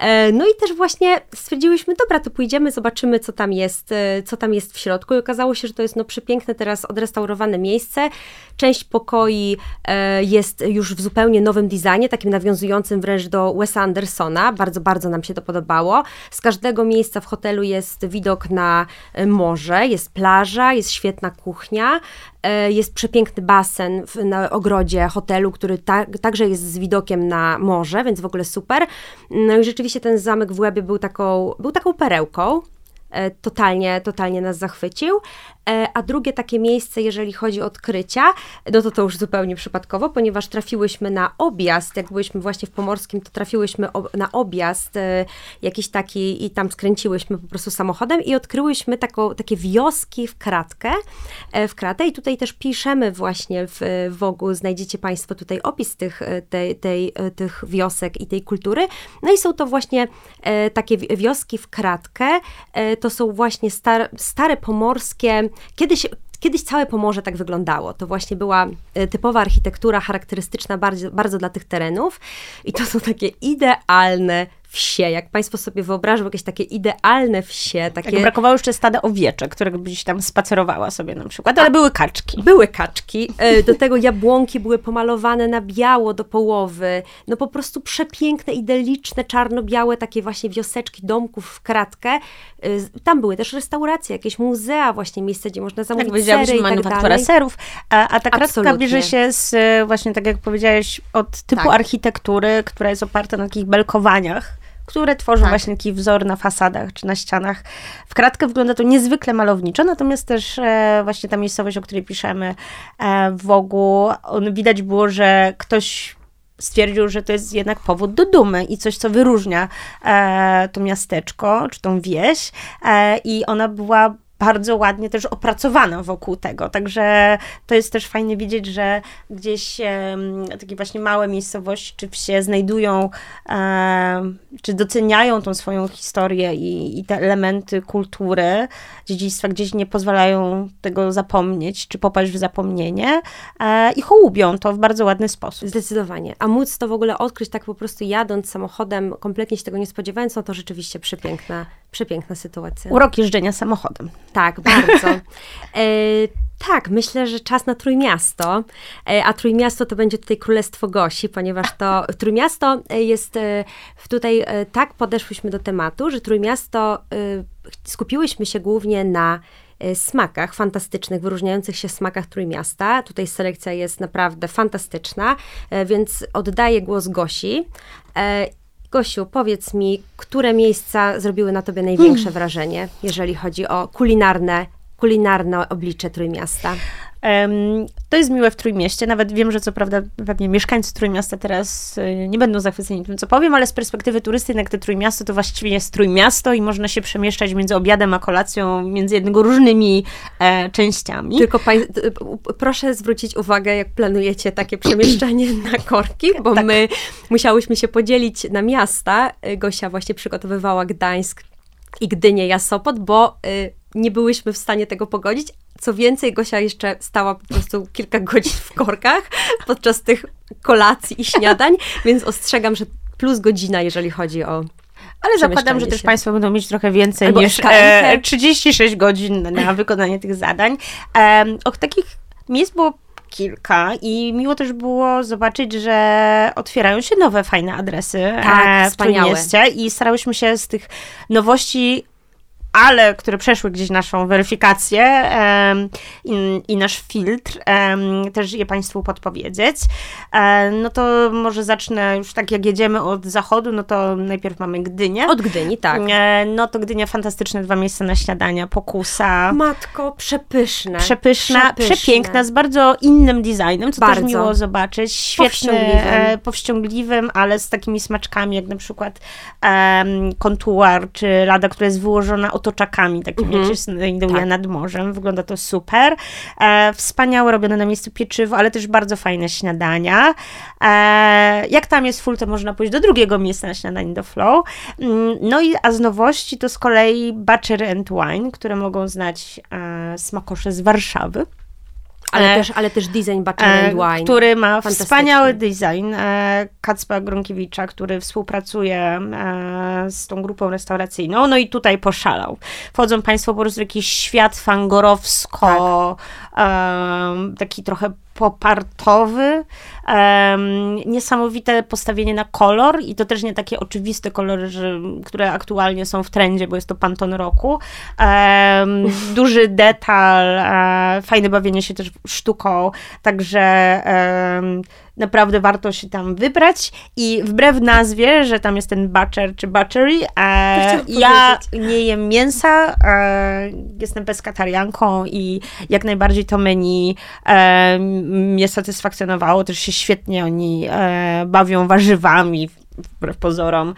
E, no i też właśnie stwierdziłyśmy, dobra, to pójdziemy, zobaczymy, co tam jest, e, co tam jest w środku. I okazało się, że to jest no przepiękne teraz odrestaurowane miejsce, część pokoi e, jest już w zupełnie nowym designie, takim nawiązującym wręcz do Wesa Andersona, Bardzo, bardzo nam się to podobało. Z każdego miejsca w hotelu jest widok na e, morze, jest plaża, jest świetna kuchnia, e, jest przepiękny basen w, na ogrodzie hotelu, który ta, także jest z widokiem na morze, więc w ogóle super. No i rzeczywiście ten zamek w Łebie był taką, był taką perełką. E, totalnie, totalnie nas zachwycił. E, a drugie takie miejsce, jeżeli chodzi o odkrycia, no to to już zupełnie przypadkowo, ponieważ trafiłyśmy na objazd, jak byliśmy właśnie w Pomorskim, to trafiłyśmy na objazd e, jakiś taki i tam skręciłyśmy po prostu samochodem i odkryłyśmy takie wioski w kratkę, w kratę i tutaj też piszemy właśnie w Wogu, znajdziecie Państwo tutaj opis tych, tej, tej, tych wiosek i tej kultury, no i są to właśnie takie wioski w kratkę, to są właśnie stare, stare pomorskie, kiedyś Kiedyś całe Pomorze tak wyglądało. To właśnie była e, typowa architektura charakterystyczna bardzo, bardzo dla tych terenów. I to są takie idealne wsie. Jak Państwo sobie wyobrażą jakieś takie idealne wsie, takie... Tak, brakowało jeszcze stada owieczek, które byś tam spacerowała sobie na przykład, ale A, były kaczki. Były kaczki. E, do tego jabłonki były pomalowane na biało do połowy. No po prostu przepiękne, idylliczne, czarno-białe takie właśnie wioseczki domków w kratkę. E, tam były też restauracje, jakieś muzea, właśnie miejsce, gdzie można zamówić tak, sery i tak dalej. serów. A, a ta kratka Absolutnie. bierze się z, e, właśnie tak jak powiedziałeś, od typu tak. architektury, która jest oparta na takich belkowaniach które tworzą tak. właśnie taki wzór na fasadach czy na ścianach. W kratkę wygląda to niezwykle malowniczo, natomiast też e, właśnie ta miejscowość, o której piszemy e, w Wogu, on widać było, że ktoś stwierdził, że to jest jednak powód do dumy i coś, co wyróżnia e, to miasteczko, czy tą wieś. E, I ona była bardzo ładnie też opracowana wokół tego. Także to jest też fajnie widzieć, że gdzieś e, takie właśnie małe miejscowości czy wsie znajdują, e, czy doceniają tą swoją historię i, i, te elementy kultury, dziedzictwa, gdzieś nie pozwalają tego zapomnieć, czy popaść w zapomnienie e, i hołubią to w bardzo ładny sposób. Zdecydowanie. A móc to w ogóle odkryć tak po prostu jadąc samochodem, kompletnie się tego nie spodziewając, no to rzeczywiście przepiękna, przepiękna sytuacja. Urok jeżdżenia samochodem. Tak, bardzo. E, tak, myślę, że czas na Trójmiasto, e, a Trójmiasto to będzie tutaj Królestwo Gosi, ponieważ to Trójmiasto jest e, tutaj, e, tak podeszłyśmy do tematu, że Trójmiasto, skupiłyśmy się głównie na smakach fantastycznych, wyróżniających się smakach Trójmiasta. Tutaj selekcja jest naprawdę fantastyczna, więc oddaję głos Gosi Gosiu, powiedz mi, które miejsca zrobiły na tobie największe hmm. wrażenie, jeżeli chodzi o kulinarne, kulinarne oblicze Trójmiasta? To jest miłe w Trójmieście. Nawet wiem, że co prawda pewnie mieszkańcy Trójmiasta teraz y, nie będą zachwyceni tym, co powiem, ale z perspektywy turysty jednak te Trójmiasto to właściwie jest Trójmiasto i można się przemieszczać między obiadem a kolacją, między jednego różnymi e, częściami. Tylko pań, proszę zwrócić uwagę, jak planujecie takie przemieszczanie na korki, bo tak. my musiałyśmy się podzielić na miasta. Gosia właśnie przygotowywała Gdańsk i Gdynię, ja Sopot, bo y, nie byłyśmy w stanie tego pogodzić, co więcej, Gosia jeszcze stała po prostu kilka godzin w korkach podczas tych kolacji i śniadań, więc ostrzegam, że plus godzina, jeżeli chodzi o ale zakładam, że też Państwo będą mieć trochę więcej Albo niż e, 36 godzin na wykonanie tych zadań. E, o takich miejsc było kilka i miło też było zobaczyć, że otwierają się nowe, fajne adresy tak, e, w Trójmieście i starałyśmy się z tych nowości ale które przeszły gdzieś naszą weryfikację um, i, i, nasz filtr, um, też je Państwu podpowiedzieć. Um, no to może zacznę już tak, jak jedziemy od zachodu, no to najpierw mamy Gdynię. Od Gdyni, tak. E, no to Gdynia, fantastyczne dwa miejsca na śniadania, pokusa. Matko, przepyszne. Przepyszna, przepyszne. przepiękna, z bardzo innym designem, co bardzo. też miło zobaczyć. Świetny, powściągliwym. E, powściągliwym, ale z takimi smaczkami, jak na przykład kontuar, czy lada, która jest wyłożona otoczakami, takimi mm -hmm. jak się znajduje tak. nad morzem. Wygląda to super. E, wspaniałe robione na miejscu pieczywo, ale też bardzo fajne śniadania. E, jak tam jest full, to można pójść do drugiego miejsca na śniadanie do Flow. Mm, no i a z nowości to z kolei Butcher and Wine, które mogą znać e, smakosze z Warszawy. Ale, e, też, ale też design e, Wine. Który ma wspaniały design e, Kacpa Grunkiewicza, który współpracuje z tą grupą restauracyjną. No i tutaj poszalał. Wchodzą Państwo po prostu w jakiś świat fangorowsko, tak. taki trochę popartowy, um, niesamowite postawienie na kolor i to też nie takie oczywiste kolory, że, które aktualnie są w trendzie, bo jest to Pantone roku. Um, duży detal, um, fajne bawienie się też sztuką, także naprawdę warto się tam wybrać i wbrew nazwie, że tam jest ten butcher czy butchery, e, ja nie jem mięsa, e, jestem peskatarianką i jak najbardziej to menu e, mnie satysfakcjonowało, też się świetnie oni e, bawią warzywami, wbrew pozorom,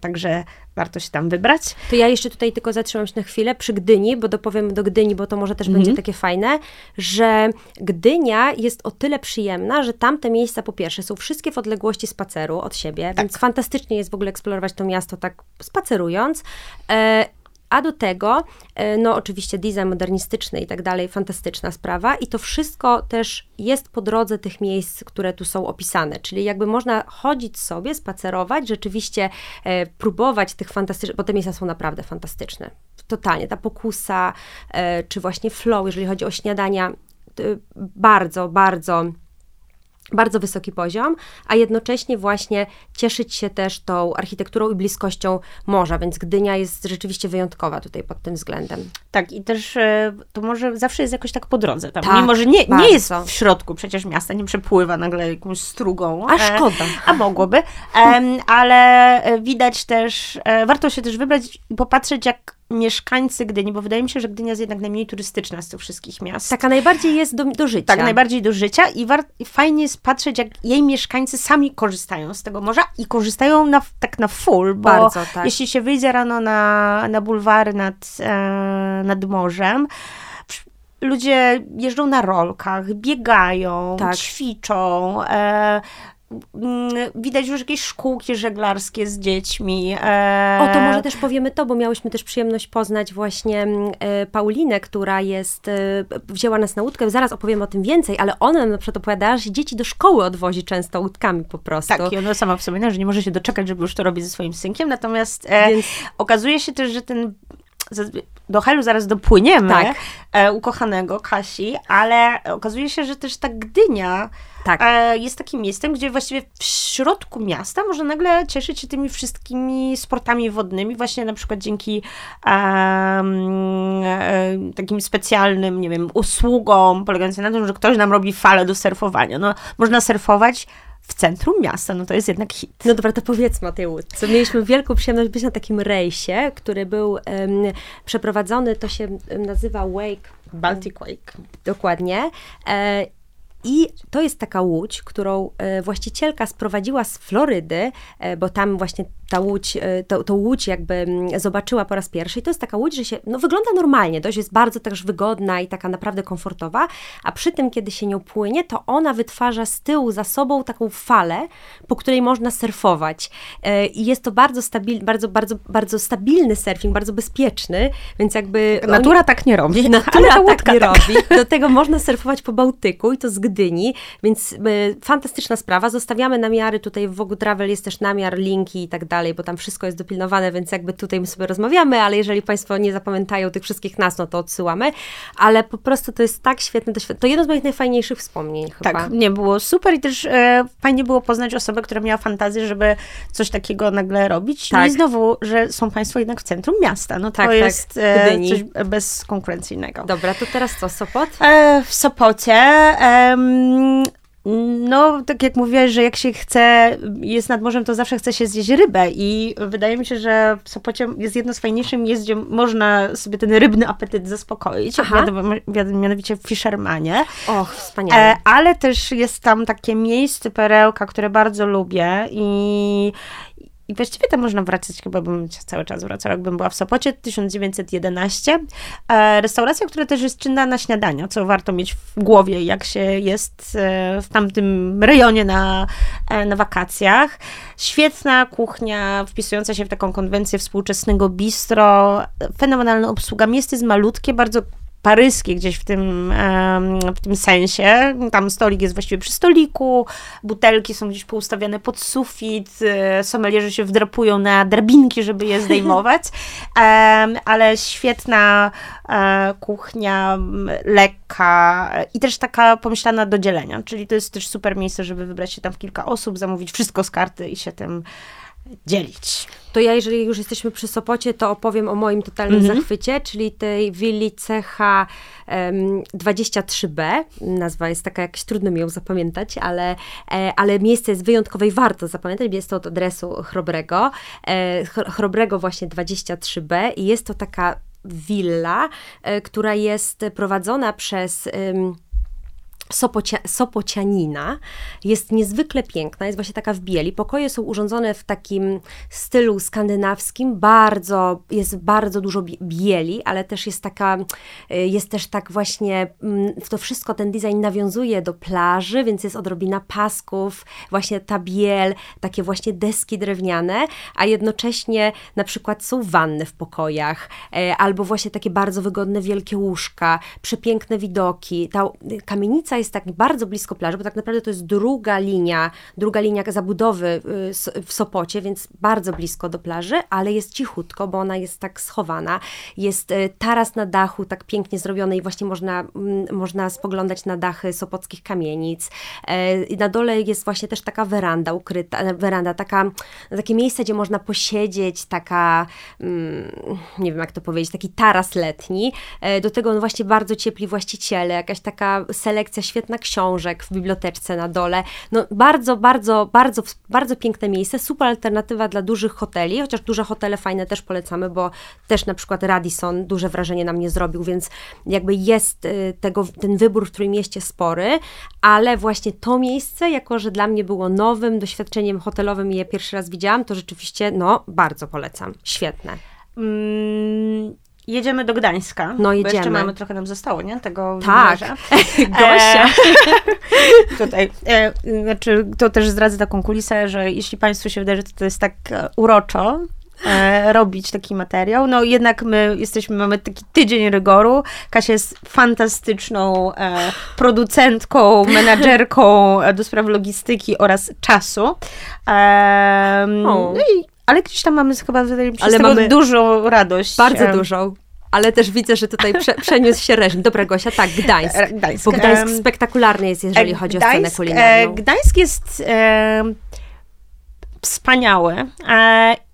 także warto się tam wybrać. To ja jeszcze tutaj tylko zatrzymam się na chwilę przy Gdyni, bo dopowiem do Gdyni, bo to może też będzie mhm. takie fajne, że Gdynia jest o tyle przyjemna, że tamte miejsca po pierwsze są wszystkie w odległości spaceru od siebie, tak. więc fantastycznie jest w ogóle eksplorować to miasto tak spacerując. E, a do tego, e, no oczywiście design modernistyczny i tak dalej, fantastyczna sprawa. I to wszystko też jest po drodze tych miejsc, które tu są opisane. Czyli jakby można chodzić sobie, spacerować, rzeczywiście e, próbować tych fantastycznych, bo te miejsca są naprawdę fantastyczne. Totalnie. Ta pokusa, e, czy właśnie flow, jeżeli chodzi o śniadania, bardzo, bardzo bardzo wysoki poziom, a jednocześnie właśnie cieszyć się też tą architekturą i bliskością morza, więc Gdynia jest rzeczywiście wyjątkowa tutaj pod tym względem. Tak, i też e, to może zawsze jest jakoś tak po drodze tam, tak, mimo że nie, nie jest w środku przecież miasta, nie przepływa nagle jakąś strugą. A e, szkoda. A mogłoby, ale e, widać też, warto się też wybrać i popatrzeć, jak mieszkańcy Gdyni, bo wydaje mi się, że Gdynia jest jednak najmniej turystyczna z tych wszystkich miast. Taka najbardziej jest do, do życia. Tak, najbardziej do życia i, war, i, fajnie jest patrzeć, jak jej mieszkańcy sami korzystają z tego morza i korzystają na, tak na full, bo Bardzo, tak. jeśli się wyjdzie rano na, na bulwary nad, e, nad morzem, ludzie jeżdżą na rolkach, biegają, tak. ćwiczą, e, widać już jakieś szkółki żeglarskie z dziećmi. E... O, to może też powiemy to, bo miałyśmy też przyjemność poznać właśnie mm, e, Paulinę, która jest, e, wzięła nas na łódkę, zaraz opowiemy o tym więcej, ale ona nam na przykład opowiadała, że dzieci do szkoły odwozi często łódkami po prostu. Tak, i ona sama wspomina, że nie może się doczekać, żeby już to robić ze swoim synkiem, natomiast e, Więc... okazuje się też, że ten do Helu zaraz dopłyniemy, tak. e, ukochanego Kasi, ale okazuje się, że też ta Gdynia tak. E, jest takim miejscem, gdzie właściwie w środku miasta można nagle cieszyć się tymi wszystkimi sportami wodnymi, właśnie na przykład dzięki um, e, takim specjalnym, nie wiem, usługom polegającym na tym, że ktoś nam robi falę do surfowania. No, można surfować w centrum miasta, no to jest jednak hit. No dobra, to powiedzmy o tej łódce. Mieliśmy wielką przyjemność być na takim rejsie, który był um, przeprowadzony, to się nazywa Wake. Baltic Wake. Dokładnie. E, i to jest taka łódź, którą e, właścicielka sprowadziła z Florydy, e, bo tam właśnie ta łódź, e, to, to łódź jakby mm, zobaczyła po raz pierwszy. I to jest taka łódź, że się, no wygląda normalnie, dość jest bardzo też wygodna i taka naprawdę komfortowa, a przy tym, kiedy się nią płynie, to ona wytwarza z tyłu za sobą taką falę, po której można surfować. I jest to bardzo, stabil, bardzo, bardzo, bardzo stabilny surfing, bardzo bezpieczny, więc jakby... Natura oni, tak nie robi. Natura tak nie tak. robi. Do tego można surfować po Bałtyku i to z Gdyni, więc y, fantastyczna sprawa. Zostawiamy namiary tutaj w Wogu Travel, jest też namiar, linki i tak dalej, bo tam wszystko jest dopilnowane, więc jakby tutaj my sobie rozmawiamy, ale jeżeli Państwo nie zapamiętają tych wszystkich nas, no to odsyłamy, ale po prostu to jest tak świetne doświadczenie. To jedno z moich najfajniejszych wspomnień chyba. Tak, nie, było super i też e, fajnie było poznać osobę, która miała fantazję, żeby coś takiego nagle robić. Tak. No i znowu, że są Państwo jednak w centrum miasta, no to tak, tak. jest tak. e, coś bezkonkurencyjnego. Dobra, to teraz co, Sopot? E, w Sopocie e, no, tak jak mówiłaś, że jak się chce, jest nad morzem, to zawsze chce się zjeść rybę i wydaje mi się, że w Sopocie jest jedno z fajniejszych miejsc, gdzie można sobie ten rybny apetyt zaspokoić, mianowicie w Fishermanie. Och, wspaniale. E, ale też jest tam takie miejsce, perełka, które bardzo lubię i i właściwie tam można wracać, chyba bym cały czas wracała, jakbym była w Sopocie, 1911. E, restauracja, która też jest czynna na śniadania, co warto mieć w głowie, jak się jest e, w tamtym rejonie na, e, na wakacjach. Świetna kuchnia, wpisująca się w taką konwencję współczesnego bistro, fenomenalna obsługa. Miejsce jest malutkie, bardzo paryskie gdzieś w tym, w tym sensie. Tam stolik jest właściwie przy stoliku, butelki są gdzieś poustawiane pod sufit, e, somelierzy się wdrapują na drabinki, żeby je zdejmować, ale świetna e, kuchnia, lekka i też taka pomyślana do dzielenia, czyli to jest też super miejsce, żeby wybrać się tam w kilka osób, zamówić wszystko z karty i się tym dzielić. To ja, jeżeli już jesteśmy przy Sopocie, to opowiem o moim totalnym mhm. zachwycie, czyli tej willi CH um, 23B. Nazwa jest taka, jakaś trudno mi ją zapamiętać, ale, e, ale miejsce jest wyjątkowe i warto zapamiętać. Jest to od adresu Chrobrego. E, Chrobrego właśnie 23B i jest to taka willa, e, która jest prowadzona przez Sopocia, Sopocianina jest niezwykle piękna, jest właśnie taka w bieli. Pokoje są urządzone w takim stylu skandynawskim, bardzo, jest bardzo dużo bieli, ale też jest taka, y, jest też tak właśnie, mm, to wszystko, ten design nawiązuje do plaży, więc jest odrobina pasków, właśnie ta biel, takie właśnie deski drewniane, a jednocześnie na przykład są wanny w pokojach, e, albo właśnie takie bardzo wygodne wielkie łóżka, przepiękne widoki. Ta kamienica jest tak bardzo blisko plaży, bo tak naprawdę to jest druga linia, druga linia zabudowy y, w Sopocie, więc bardzo blisko do plaży, ale jest cichutko, bo ona jest tak schowana. Jest y, taras na dachu, tak pięknie zrobiony i właśnie można, mm, można spoglądać na dachy sopockich kamienic. E, na dole jest właśnie też taka weranda ukryta, e, weranda, taka, takie miejsce, gdzie można posiedzieć, taka, mm, nie wiem jak to powiedzieć, taki taras letni. E, do tego no właśnie bardzo ciepli właściciele, jakaś taka selekcja świetna książek w biblioteczce na dole. No bardzo, bardzo, bardzo, bardzo piękne miejsce, super alternatywa dla dużych hoteli, chociaż duże hotele fajne też polecamy, bo też na przykład Radisson duże wrażenie na mnie zrobił, więc jakby jest y, tego, ten wybór w Trójmieście spory, ale właśnie to miejsce, jako że dla mnie było nowym doświadczeniem hotelowym i je pierwszy raz widziałam, to rzeczywiście, no, bardzo polecam. Świetne. Mm, Jedziemy do Gdańska. No jedziemy. Bo jeszcze mamy, trochę nam zostało, nie? Tego Tak. Gosia. E, tutaj, e, znaczy, to też zdradzę taką kulisę, że jeśli Państwu się wydaje, że to jest tak e, uroczo, e, robić taki materiał. No jednak my jesteśmy, mamy taki tydzień rygoru. Kasia jest fantastyczną e, producentką, menadżerką e, do spraw logistyki oraz czasu. E, no i ale gdzieś tam mamy chyba ale mamy dużą radość. Bardzo dużą. Ale też widzę, że tutaj prze, przeniósł się reżim. Dobra, Gosia, tak, Gdańsk. Gdańsk. Bo Gdańsk spektakularny jest, jeżeli chodzi Gdańsk, o scenę kulinarną. E, Gdańsk jest e, wspaniały.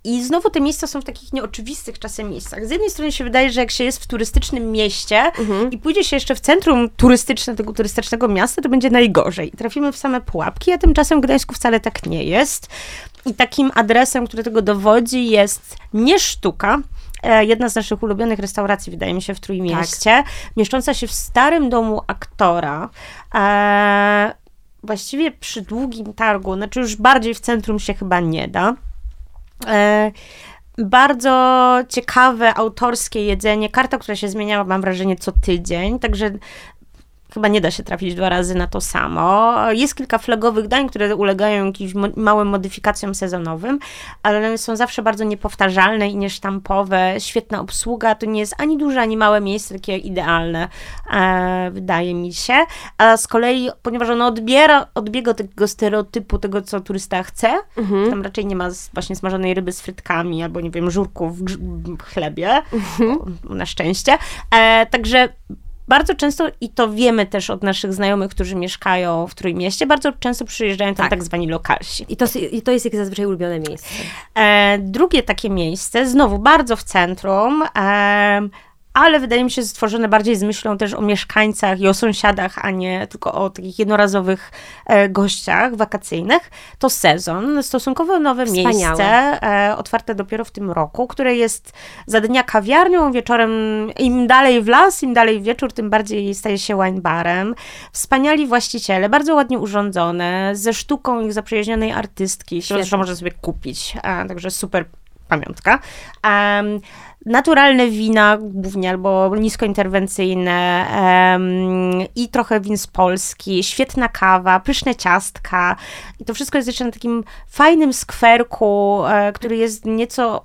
I znowu te miejsca są w takich nieoczywistych czasem miejscach. Z jednej strony się wydaje, że jak się jest w turystycznym mieście mhm. i pójdzie się jeszcze w centrum turystyczne tego turystycznego miasta, to będzie najgorzej. Trafimy w same pułapki, a tymczasem w Gdańsku wcale tak nie jest. I takim adresem, który tego dowodzi, jest nie sztuka, e, jedna z naszych ulubionych restauracji, wydaje mi się, w Trójmieście, tak. mieszcząca się w starym domu aktora. E, właściwie przy długim targu, znaczy już bardziej w centrum się chyba nie da. E, bardzo ciekawe, autorskie jedzenie. Karta, która się zmieniała, mam wrażenie, co tydzień. Także chyba nie da się trafić dwa razy na to samo. Jest kilka flagowych dań, które ulegają jakimś mo małym modyfikacjom sezonowym, ale one są zawsze bardzo niepowtarzalne i niesztampowe. Świetna obsługa, to nie jest ani duże, ani małe miejsce, takie idealne, e, wydaje mi się. A z kolei, ponieważ ono odbiera, odbiega od tego stereotypu tego, co turysta chce, mhm. tam raczej nie ma właśnie smażonej ryby z frytkami, albo nie wiem, żurków w chlebie, mhm. na szczęście. E, także bardzo często, i to wiemy też od naszych znajomych, którzy mieszkają w Trójmieście, bardzo często przyjeżdżają tam tak, tak zwani lokalsi. I to, I to jest ich zazwyczaj ulubione miejsce. E, drugie takie miejsce, znowu bardzo w centrum, e, ale wydaje mi się stworzone bardziej z myślą też o mieszkańcach i o sąsiadach, a nie tylko o takich jednorazowych e, gościach wakacyjnych, to sezon, stosunkowo nowe Wspaniałe. miejsce, e, otwarte dopiero w tym roku, które jest za dnia kawiarnią, wieczorem im dalej w las, im dalej w wieczór, tym bardziej staje się wine barem. Wspaniali właściciele, bardzo ładnie urządzone, ze sztuką ich zaprzyjaźnionej artystki, którą można sobie kupić, a, także super pamiątka. Um, naturalne wina głównie albo niskointerwencyjne um, i trochę win z Polski, świetna kawa, pyszne ciastka i to wszystko jest jeszcze na takim fajnym skwerku, e, który jest nieco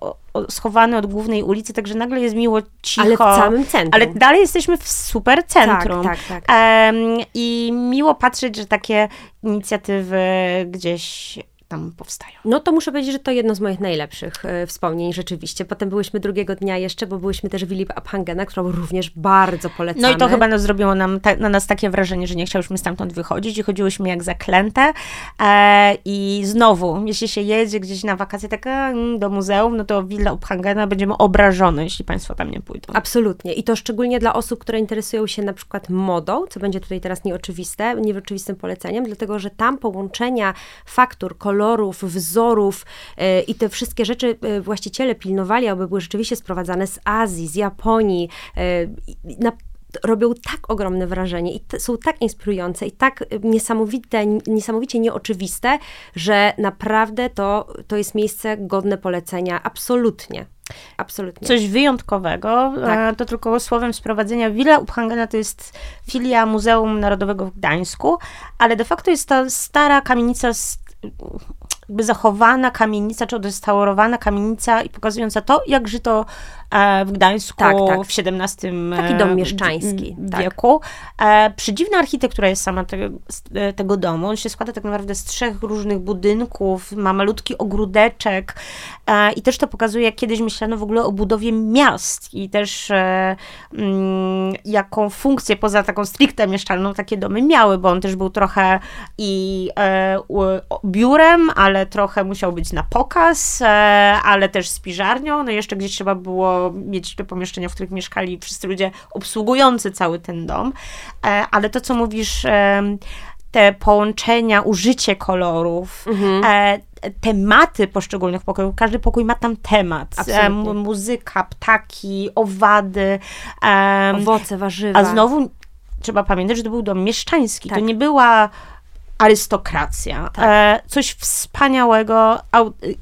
schowany od głównej ulicy, także nagle jest miło cicho. Ale w samym centrum. Ale dalej jesteśmy w super centrum. Tak, tak, tak. Um, I miło patrzeć, że takie inicjatywy gdzieś tam powstają. No to muszę powiedzieć, że to jedno z moich najlepszych y, wspomnień rzeczywiście. Potem byłyśmy drugiego dnia jeszcze, bo byłyśmy też w Wilip Abhangena, którą również bardzo polecamy. No i to chyba no, zrobiło nam ta, na nas takie wrażenie, że nie chciałyśmy stamtąd wychodzić i chodziłyśmy jak zaklęte. E, I znowu, jeśli się jedzie gdzieś na wakacje tak mm, do muzeum, no to Villa Abhangena będziemy obrażone, jeśli Państwo tam nie pójdą. Absolutnie. I to szczególnie dla osób, które interesują się na przykład modą, co będzie tutaj teraz nieoczywiste, nieoczywistym poleceniem, dlatego, że tam połączenia faktur, kolorów, kolorów, wzorów e, i te wszystkie rzeczy e, właściciele pilnowali, aby były rzeczywiście sprowadzane z Azji, z Japonii. E, na robią tak ogromne wrażenie i są tak inspirujące i tak niesamowite, niesamowicie nieoczywiste, że naprawdę to, to jest miejsce godne polecenia, absolutnie. Absolutnie. Coś wyjątkowego. Tak. To tylko słowem sprowadzenia. Villa Uphangena to jest filia Muzeum Narodowego w Gdańsku, ale de facto jest to stara kamienica z jakby zachowana kamienica, czy odrestaurowana kamienica i pokazująca to, jak żyto w Gdańsku tak, tak. w XVII Taki dom mieszczański. Tak. wieku. Tak. Przedziwna architektura jest sama tego, e, tego domu. On się składa tak naprawdę z trzech różnych budynków, ma malutki ogródeczek i też to pokazuje, jak kiedyś myślano w ogóle o budowie miast i też mm, jaką funkcję poza taką stricte mieszkalną takie domy miały, bo on też był trochę i biurem, ale trochę musiał być na pokaz, e, ale też z piżarnią. No jeszcze gdzieś trzeba było mieć te pomieszczenia, w których mieszkali wszyscy ludzie obsługujący cały ten dom. E, ale to, co mówisz, e, te połączenia, użycie kolorów, mhm. tematy poszczególnych pokojów. Każdy pokój ma tam temat. Absolutnie. muzyka, ptaki, owady. Owoce, warzywa. A znowu trzeba pamiętać, że to był dom mieszczański. Tak. To nie była arystokracja. Tak. E, coś wspaniałego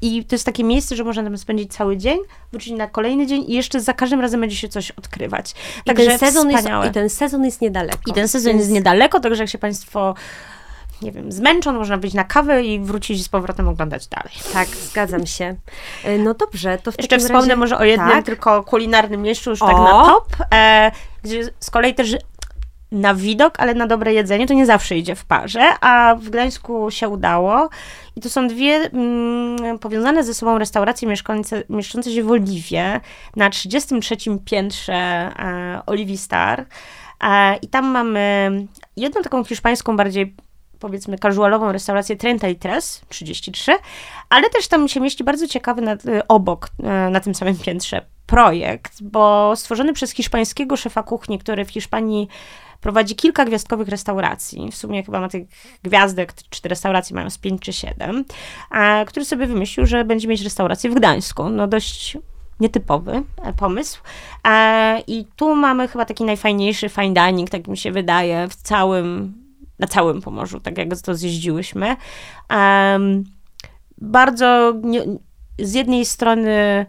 i to jest takie miejsce, że można tam spędzić cały dzień, wrócić na kolejny dzień i jeszcze za każdym razem będzie się coś odkrywać. Także ten sezon wspaniałe. Jest, I ten sezon jest niedaleko. I ten sezon Więc... jest niedaleko, także jak się Państwo nie wiem, zmęczą, można wyjść na kawę i wrócić z powrotem oglądać dalej. Tak, zgadzam się. E, no dobrze, to w Jeszcze wspomnę razie... może o jednym tak? tylko kulinarnym miejscu, już o. tak na top, e, gdzie z kolei też na widok, ale na dobre jedzenie to nie zawsze idzie w parze, a w Gdańsku się udało. I to są dwie mm, powiązane ze sobą restauracje mieszczące się w Oliwie na 33 piętrze e, Oliwi Star. E, I tam mamy jedną taką hiszpańską, bardziej powiedzmy casualową restaurację Trenta i Tres, 33, ale też tam się mieści bardzo ciekawy nad, obok, e, na tym samym piętrze projekt, bo stworzony przez hiszpańskiego szefa kuchni, który w Hiszpanii prowadzi kilka gwiazdkowych restauracji. W sumie chyba ma tych gwiazdek, czy te restauracje mają z pięć czy siedem, a, który sobie wymyślił, że będzie mieć restaurację w Gdańsku. No dość nietypowy e, pomysł. E, I tu mamy chyba taki najfajniejszy fine dining, tak mi się wydaje, w całym, na całym Pomorzu, tak jak to zjeździłyśmy. bardzo z jednej strony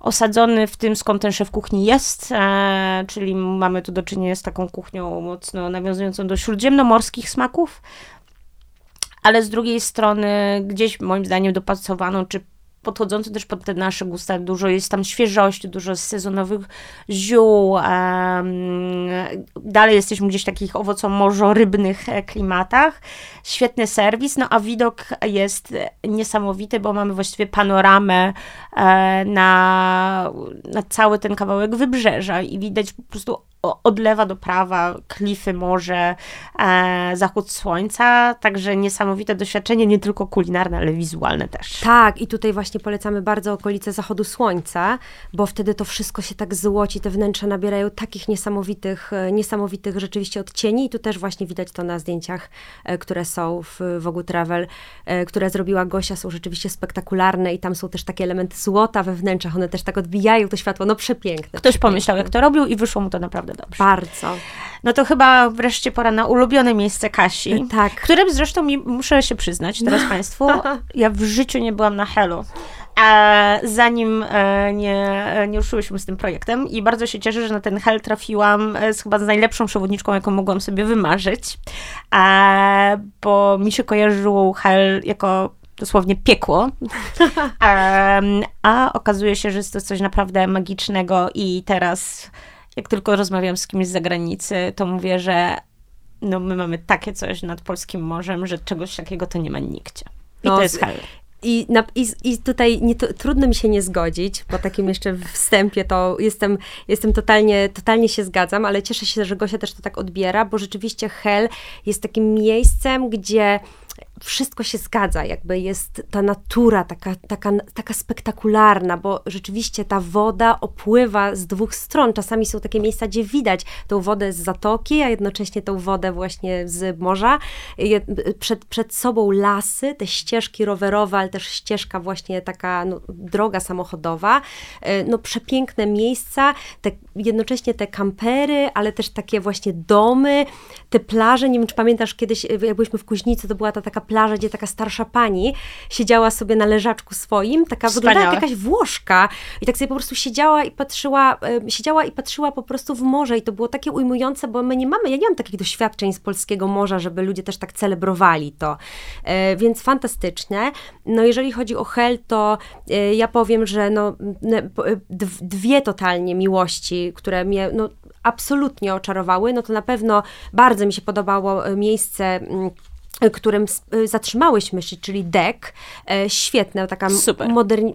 osadzony w tym, skąd ten szef kuchni jest, e, czyli mamy tu do czynienia z taką kuchnią mocno nawiązującą do śródziemnomorskich smaków, ale z drugiej strony gdzieś moim zdaniem dopasowaną czy podchodzący też pod te nasze gusta. Dużo jest tam świeżości, dużo sezonowych ziół. Dalej jesteśmy gdzieś w takich owoco-morzo-rybnych e, klimatach. Świetny serwis, no a widok jest niesamowity, bo mamy właściwie panoramę na, na cały ten kawałek wybrzeża i widać po prostu od lewa do prawa, klify, morze, e, zachód słońca, także niesamowite doświadczenie, nie tylko kulinarne, ale wizualne też. Tak, i tutaj właśnie polecamy bardzo okolice zachodu słońca, bo wtedy to wszystko się tak złoci, te wnętrza nabierają takich niesamowitych, e, niesamowitych rzeczywiście odcieni i tu też właśnie widać to na zdjęciach, e, które są w Vogue Travel, e, które zrobiła Gosia, są rzeczywiście spektakularne i tam są też takie elementy złota we wnętrzach, one też tak odbijają to światło, no przepiękne. Ktoś pomyślał, jak to robił i wyszło mu to naprawdę dobrze. Bardzo. No to chyba wreszcie pora na ulubione miejsce Kasi. E, tak. Którym zresztą mi, muszę się przyznać teraz Państwu, ja w życiu nie byłam na Hello. e, zanim e, nie, nie ruszyłyśmy z tym projektem i bardzo się cieszę, że na ten hel trafiłam z chyba z najlepszą przewodniczką, jaką mogłam sobie wymarzyć, bo mi się kojarzył hel jako dosłownie piekło. A okazuje się, że jest to coś naprawdę magicznego i teraz jak tylko rozmawiam z kimś z zagranicy, to mówię, że no my mamy takie coś nad polskim morzem, że czegoś takiego to nie ma nigdzie. I no, to jest hell. I, i, I, tutaj nie, trudno mi się nie zgodzić, po takim jeszcze wstępie to jestem, jestem totalnie, totalnie się zgadzam, ale cieszę się, że Gosia też to tak odbiera, bo rzeczywiście Hell jest takim miejscem, gdzie wszystko się zgadza, jakby jest ta natura taka, taka, taka spektakularna, bo rzeczywiście ta woda opływa z dwóch stron. Czasami są takie miejsca, gdzie widać tą wodę z zatoki, a jednocześnie tą wodę właśnie z morza. Przed, przed sobą lasy, te ścieżki rowerowe, ale też ścieżka właśnie taka no, droga samochodowa. E, no przepiękne miejsca, te, jednocześnie te kampery, ale też takie właśnie domy, te plaże. Nie wiem, czy pamiętasz kiedyś, jak byliśmy w Kuźnicy, to była ta taka plaża, gdzie taka starsza pani siedziała sobie na leżaczku swoim, taka Wspaniałe. wyglądała jak jakaś Włoszka i tak sobie po prostu siedziała i patrzyła, siedziała i patrzyła po prostu w morze i to było takie ujmujące, bo my nie mamy, ja nie mam takich doświadczeń z polskiego morza, żeby ludzie też tak celebrowali to, e, więc fantastyczne. No jeżeli chodzi o Hel, to e, ja powiem, że no, e, dwie totalnie miłości, które mnie no, absolutnie oczarowały, no to na pewno bardzo mi się podobało miejsce którym y, zatrzymałyśmy się, czyli DEK, e, świetna, taka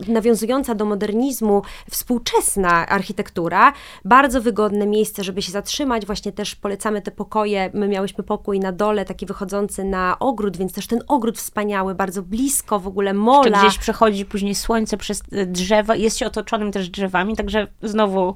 nawiązująca do modernizmu, współczesna architektura, bardzo wygodne miejsce, żeby się zatrzymać, właśnie też polecamy te pokoje, my miałyśmy pokój na dole, taki wychodzący na ogród, więc też ten ogród wspaniały, bardzo blisko w ogóle mola. Jeszcze gdzieś przechodzi później słońce przez y, drzewa, jest się otoczonym też drzewami, także znowu e,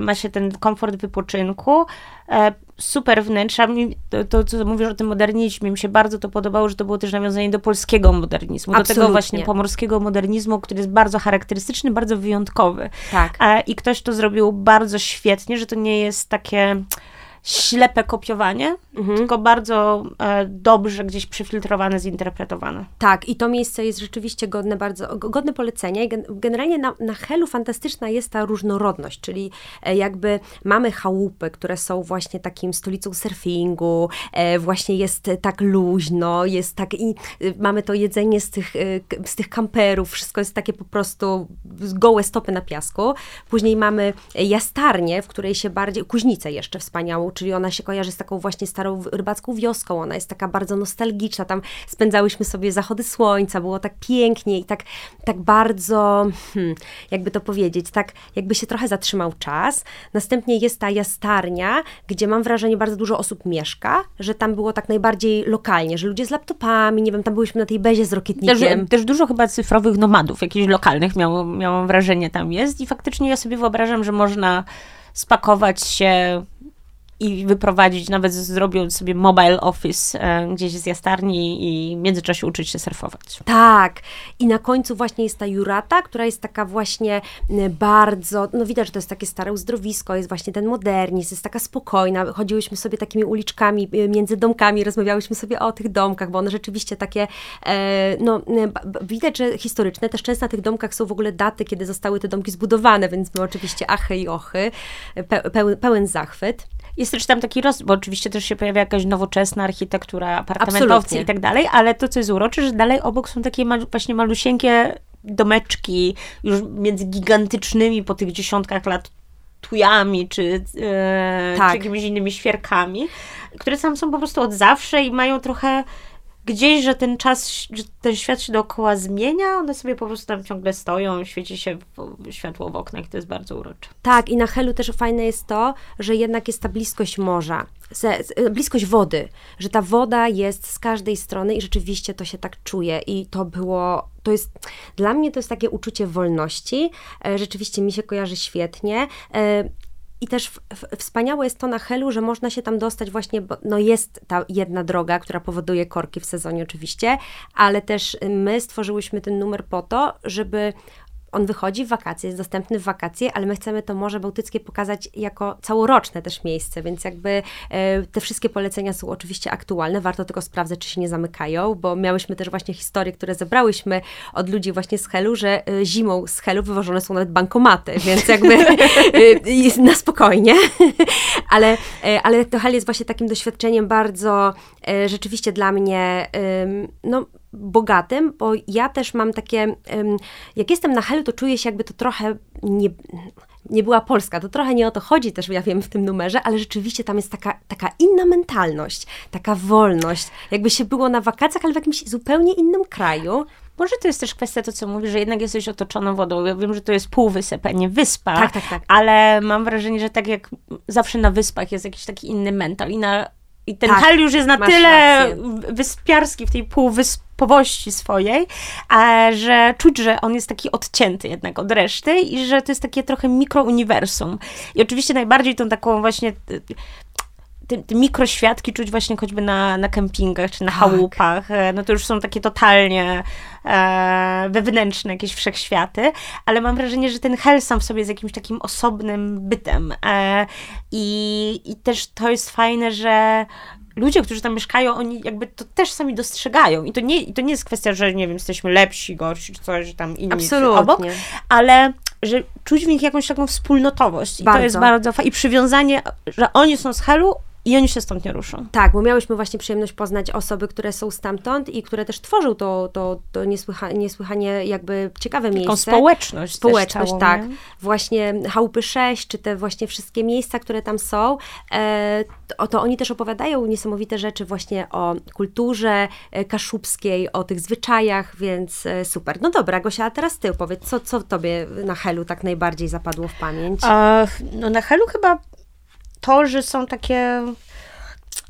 ma się ten komfort wypoczynku, e, super wnętrza. To, to, co mówisz o tym modernizmie, mi się bardzo to podobało, że to było też nawiązanie do polskiego modernizmu, Absolutnie. do tego właśnie pomorskiego modernizmu, który jest bardzo charakterystyczny, bardzo wyjątkowy. Tak. I ktoś to zrobił bardzo świetnie, że to nie jest takie ślepe kopiowanie, mhm. tylko bardzo e, dobrze gdzieś przefiltrowane, zinterpretowane. Tak, i to miejsce jest rzeczywiście godne bardzo, godne polecenia. I generalnie na, na Helu fantastyczna jest ta różnorodność, czyli e, jakby mamy chałupy, które są właśnie takim stolicą surfingu, e, właśnie jest tak luźno, jest tak i e, mamy to jedzenie z tych, e, z tych kamperów, wszystko jest takie po prostu gołe stopy na piasku. Później mamy jastarnię, w której się bardziej, kuźnicę jeszcze wspaniałą, czyli ona się kojarzy z taką właśnie starą rybacką wioską, ona jest taka bardzo nostalgiczna, tam spędzałyśmy sobie zachody słońca, było tak pięknie i tak, tak bardzo, hmm, jakby to powiedzieć, tak jakby się trochę zatrzymał czas. Następnie jest ta jastarnia, gdzie mam wrażenie bardzo dużo osób mieszka, że tam było tak najbardziej lokalnie, że ludzie z laptopami, nie wiem, tam byliśmy na tej bezie z Rokietnikiem. Też, też dużo chyba cyfrowych nomadów, jakichś lokalnych miało, miałam wrażenie tam jest i faktycznie ja sobie wyobrażam, że można spakować się i wyprowadzić, nawet zrobią sobie mobile office e, gdzieś z jastarni i w międzyczasie uczyć się surfować. Tak. I na końcu właśnie jest ta Jurata, która jest taka właśnie bardzo, no widać, że to jest takie stare uzdrowisko, jest właśnie ten modernizm, jest taka spokojna. Chodziłyśmy sobie takimi uliczkami e, między domkami, rozmawiałyśmy sobie o tych domkach, bo one rzeczywiście takie, e, no widać, że historyczne. Też często na tych domkach są w ogóle daty, kiedy zostały te domki zbudowane, więc my oczywiście achy i ochy, pełen, pełen zachwyt. Jest też tam taki roz, bo oczywiście też się pojawia jakaś nowoczesna architektura, apartamentowcy i tak dalej, ale to, co jest urocze, że dalej obok są takie mal, właśnie malusieńkie domeczki, już między gigantycznymi po tych dziesiątkach lat tujami, czy, e, tak. czy jakimiś innymi świerkami, które tam są po prostu od zawsze i mają trochę gdzieś, że ten czas, że ten świat się dookoła zmienia, one sobie po prostu tam ciągle stoją, świeci się światło w oknach, to jest bardzo urocze. Tak, i na Helu też fajne jest to, że jednak jest ta bliskość morza, bliskość wody, że ta woda jest z każdej strony i rzeczywiście to się tak czuje i to było, to jest, dla mnie to jest takie uczucie wolności, e, rzeczywiście mi się kojarzy świetnie e, i też w, w, wspaniałe jest to na Helu, że można się tam dostać właśnie, bo no jest ta jedna droga, która powoduje korki w sezonie oczywiście, ale też my stworzyłyśmy ten numer po to, żeby on wychodzi w wakacje, jest dostępny w wakacje, ale my chcemy to Morze Bałtyckie pokazać jako całoroczne też miejsce, więc jakby e, te wszystkie polecenia są oczywiście aktualne, warto tylko sprawdzać, czy się nie zamykają, bo miałyśmy też właśnie historie, które zebrałyśmy od ludzi właśnie z Helu, że e, zimą z Helu wywożone są nawet bankomaty, więc jakby e, na spokojnie, ale, ale to Hel jest właśnie takim doświadczeniem bardzo rzeczywiście dla mnie, no bogatym, bo ja też mam takie, jak jestem na Helu, to czuję się jakby to trochę nie, nie była Polska. To trochę nie o to chodzi też, ja wiem, w tym numerze, ale rzeczywiście tam jest taka, taka inna mentalność, taka wolność. Jakby się było na wakacjach, ale w jakimś zupełnie innym kraju. Może to jest też kwestia to, co mówisz, że jednak jesteś otoczoną wodą. Ja wiem, że to jest półwysep, a nie wyspa. Tak, tak, tak. Ale mam wrażenie, że tak jak zawsze na wyspach jest jakiś taki inny mental i na i ten tak, hel już jest na tyle rację. wyspiarski w tej półwyspowości swojej, że czuć, że on jest taki odcięty jednak od reszty i że to jest takie trochę mikrouniwersum. I oczywiście najbardziej tą taką właśnie te, te, mikroświatki czuć właśnie choćby na, na kempingach czy na tak. chałupach. E, no to już są takie totalnie e, wewnętrzne jakieś wszechświaty, ale mam wrażenie, że ten hell sam w sobie jest jakimś takim osobnym bytem. E, i, I też to jest fajne, że ludzie, którzy tam mieszkają, oni jakby to też sami dostrzegają. I to nie, i to nie jest kwestia, że nie wiem, jesteśmy lepsi, gorsi, czy coś, że tam inni Absolutnie. obok, ale że czuć w nich jakąś taką wspólnotowość. I bardzo. to jest bardzo fajne. I przywiązanie, że oni są z Helu, i oni się stąd nie ruszą. Tak, bo miałyśmy właśnie przyjemność poznać osoby, które są stamtąd i które też tworzą to, to, to niesłycha, niesłychanie jakby ciekawe Taką miejsce. społeczność. Społeczność, całą, tak. Nie? Właśnie Chałupy 6, czy te właśnie wszystkie miejsca, które tam są, e, to, to, oni też opowiadają niesamowite rzeczy właśnie o kulturze e, kaszubskiej, o tych zwyczajach, więc e, super. No dobra, Gosia, a teraz ty opowiedz, co, co tobie na Helu tak najbardziej zapadło w pamięć? no na Helu chyba to, że są takie.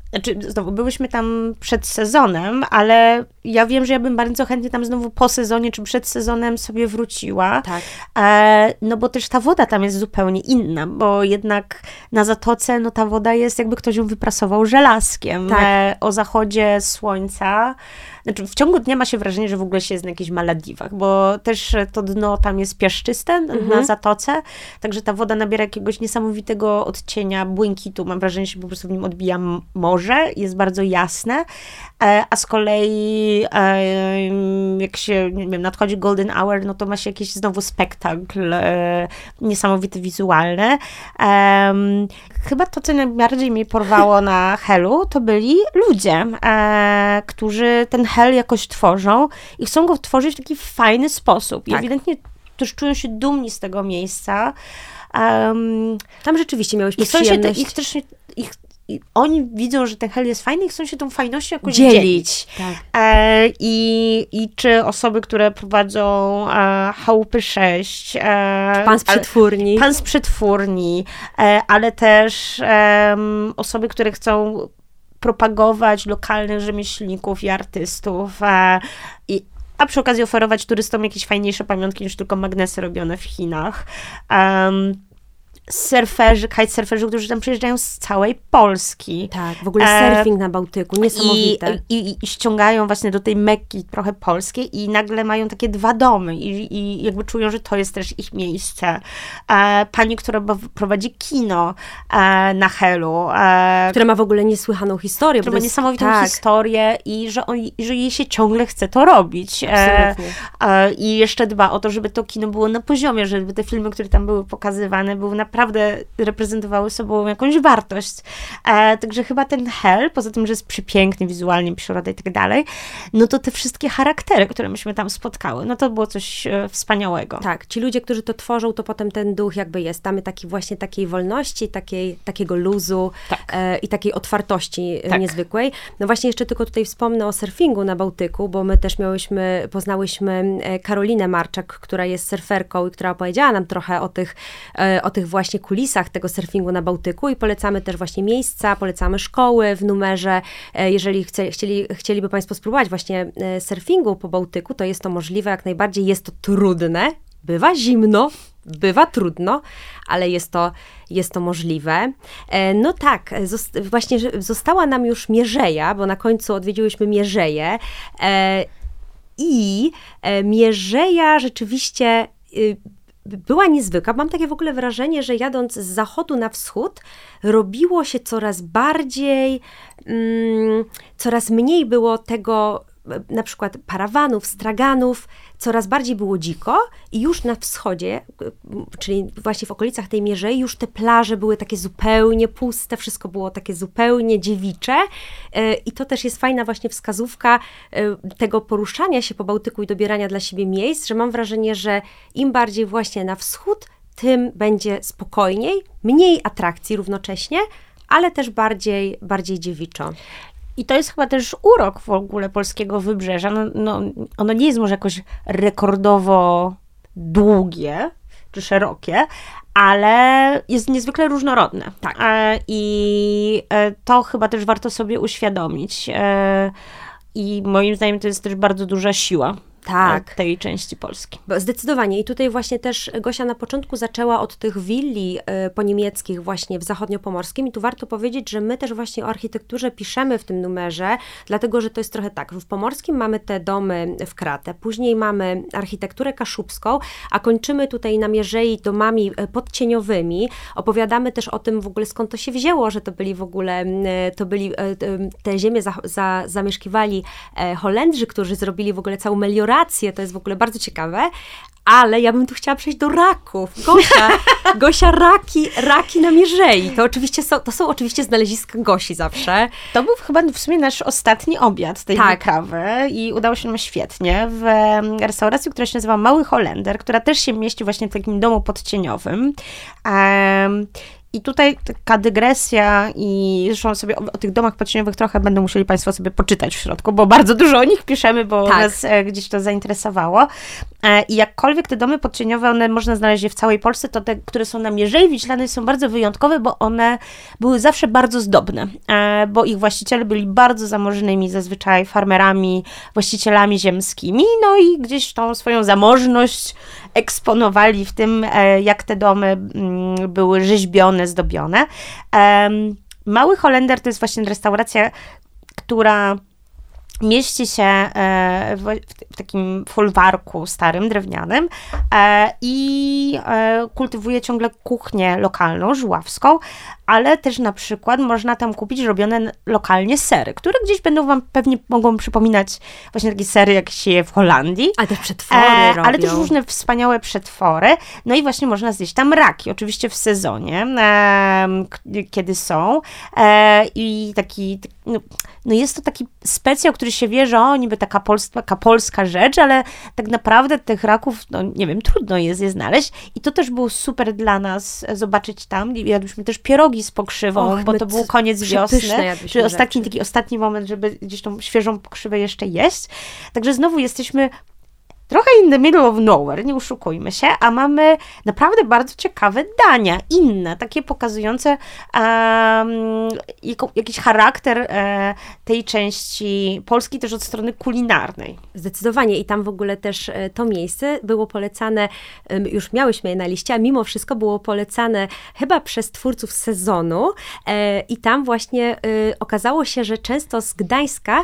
Znaczy, znowu, byłyśmy tam przed sezonem, ale ja wiem, że ja bym bardzo chętnie tam znowu po sezonie czy przed sezonem sobie wróciła. Tak. E, no bo też ta woda tam jest zupełnie inna, bo jednak na zatoce, no ta woda jest jakby ktoś ją wyprasował żelazkiem. Tak. E, o zachodzie słońca znaczy w ciągu dnia ma się wrażenie, że w ogóle się jest na jakichś Malediwach, bo też to dno tam jest piaszczyste mhm. na zatoce, także ta woda nabiera jakiegoś niesamowitego odcienia błękitu. Mam wrażenie, że się po prostu w nim odbija morze, jest bardzo jasne, e, a z kolei e, jak się, nie wiem, nadchodzi Golden Hour, no to ma się jakiś znowu spektakl e, niesamowity, wizualny. Chyba to, co najbardziej mnie porwało na Helu, to byli ludzie, którzy ten hel jakoś tworzą i chcą go tworzyć w taki fajny sposób. I tak. ewidentnie też czują się dumni z tego miejsca. Um, Tam rzeczywiście miałeś przyjemność. Się, ich też, ich, i oni widzą, że ten hel jest fajny i chcą się tą fajnością jakoś dzielić. dzielić. Tak. E, i, I czy osoby, które prowadzą e, chałupy 6. E, pan z przetwórni. Pan z przetwórni, e, ale też osoby, które chcą propagować lokalnych rzemieślników i artystów. A, i, a przy okazji oferować turystom jakieś fajniejsze pamiątki niż tylko magnesy robione w Chinach. Um, surferzy, kitesurferzy, którzy tam przyjeżdżają z całej Polski. Tak, w ogóle e, surfing e, na Bałtyku, niesamowite. I, i, I, ściągają właśnie do tej Mekki trochę polskiej i nagle mają takie dwa domy i, i jakby czują, że to jest też ich miejsce. E, pani, która prowadzi kino e, na Helu. E, która ma w ogóle niesłychaną historię. Która ma niesamowitą tak. historię i że, on, że jej się ciągle chce to robić. E, I jeszcze dba o to, żeby to kino było na poziomie, żeby te filmy, które tam były pokazywane, były naprawdę naprawdę reprezentowały sobą jakąś wartość. E, także chyba ten Hell, poza tym, że jest przepiękny wizualnie, przyroda i tak dalej, no to te wszystkie charaktery, które myśmy tam spotkały, no to było coś e, wspaniałego. Tak, ci ludzie, którzy to tworzą, to potem ten duch jakby jest. Mamy taki właśnie takiej wolności, takiej, takiego luzu tak. e, i takiej otwartości e, tak. niezwykłej. No właśnie jeszcze tylko tutaj wspomnę o surfingu na Bałtyku, bo my też miałyśmy, poznałyśmy e, Karolinę Marczak, która jest surferką i która opowiedziała nam trochę o tych, o tych właśnie właśnie kulisach tego surfingu na Bałtyku i polecamy też właśnie miejsca, polecamy szkoły w numerze. E, jeżeli chce, chcieli, chcieliby Państwo spróbować właśnie e, surfingu po Bałtyku, to jest to możliwe jak najbardziej. Jest to trudne, bywa zimno, bywa trudno, ale jest to, jest to możliwe. E, no tak, właśnie została nam już Mierzeja, bo na końcu odwiedziłyśmy Mierzeję i Mierzeja rzeczywiście była niezwykła. Mam takie w ogóle wrażenie, że jadąc z zachodu na wschód, robiło się coraz bardziej, mm, coraz mniej było tego na przykład parawanów, straganów, coraz bardziej było dziko i już na wschodzie, czyli właśnie w okolicach tej Mierzei, już te plaże były takie zupełnie puste, wszystko było takie zupełnie dziewicze e, i to też jest fajna właśnie wskazówka e, tego poruszania się po Bałtyku i dobierania dla siebie miejsc, że mam wrażenie, że im bardziej właśnie na wschód, tym będzie spokojniej, mniej atrakcji równocześnie, ale też bardziej, bardziej dziewiczo. I to jest chyba też urok w ogóle polskiego wybrzeża. No, no, ono nie jest może jakoś rekordowo długie czy szerokie, ale jest niezwykle różnorodne. Tak. E, I e, to chyba też warto sobie uświadomić. E, I moim zdaniem to jest też bardzo duża siła tak. tej części Polski. Zdecydowanie. I tutaj właśnie też Gosia na początku zaczęła od tych willi y, poniemieckich właśnie w zachodniopomorskim i tu warto powiedzieć, że my też właśnie o architekturze piszemy w tym numerze, dlatego, że to jest trochę tak, w Pomorskim mamy te domy w kratę, później mamy architekturę kaszubską, a kończymy tutaj na Mierzei domami y, podcieniowymi. Opowiadamy też o tym w ogóle skąd to się wzięło, że to byli w ogóle, y, to byli, te ziemie za, za, zamieszkiwali e, Holendrzy, którzy zrobili w ogóle całą to jest w ogóle bardzo ciekawe, ale ja bym tu chciała przejść do raków. Gosia, Gosia raki, raki na mierzei. To oczywiście są, to są oczywiście znaleziska Gosi zawsze. To był chyba w sumie nasz ostatni obiad tej tak. wyprawy i udało się nam świetnie w restauracji, która się nazywa Mały Holender, która też się mieści właśnie w takim domu podcieniowym. Um, i tutaj taka dygresja i zresztą sobie o, o, tych domach podcieniowych trochę będą musieli Państwo sobie poczytać w środku, bo bardzo dużo o nich piszemy, bo tak. nas e, gdzieś to zainteresowało. E, I jakkolwiek te domy podcieniowe, one można znaleźć je w całej Polsce, to te, które są na Mierzei Wiślanej są bardzo wyjątkowe, bo one były zawsze bardzo zdobne, e, bo ich właściciele byli bardzo zamożnymi, zazwyczaj farmerami, właścicielami ziemskimi, no i gdzieś tą swoją zamożność eksponowali w tym, e, jak te domy mm, były rzeźbione, zdobione. Mały Holender to jest właśnie restauracja, która mieści się e, w takim folwarku starym, drewnianym e, i kultywuje ciągle kuchnię lokalną, żuławską, ale też na przykład można tam kupić robione lokalnie sery, które gdzieś będą wam pewnie mogą przypominać właśnie takie sery, jak się je w Holandii. Ale też przetwory e, Ale też różne wspaniałe przetwory. No i właśnie można zjeść tam raki, oczywiście w sezonie, e, kiedy są. E, I taki, no, no, jest to taki specjał, który się wie, że o, niby taka polska, taka polska rzecz, ale tak naprawdę tych raków, no nie wiem, trudno jest je znaleźć. I to też było super dla nas zobaczyć tam. Jadłyśmy też pierogi z pokrzywą, Och, bo to był koniec wiosny. Czyli ostatni, taki ostatni moment, żeby gdzieś tą świeżą pokrzywę jeszcze jeść. Także znowu jesteśmy trochę in the middle of nowhere, nie oszukujmy się, a mamy naprawdę bardzo ciekawe dania, inne, takie pokazujące um, jakiś charakter e, tej części Polski też od strony kulinarnej. Zdecydowanie i tam w ogóle też e, to miejsce było polecane, już miałyśmy je na liście, a mimo wszystko było polecane chyba przez twórców sezonu e, i tam właśnie e, okazało się, że często z Gdańska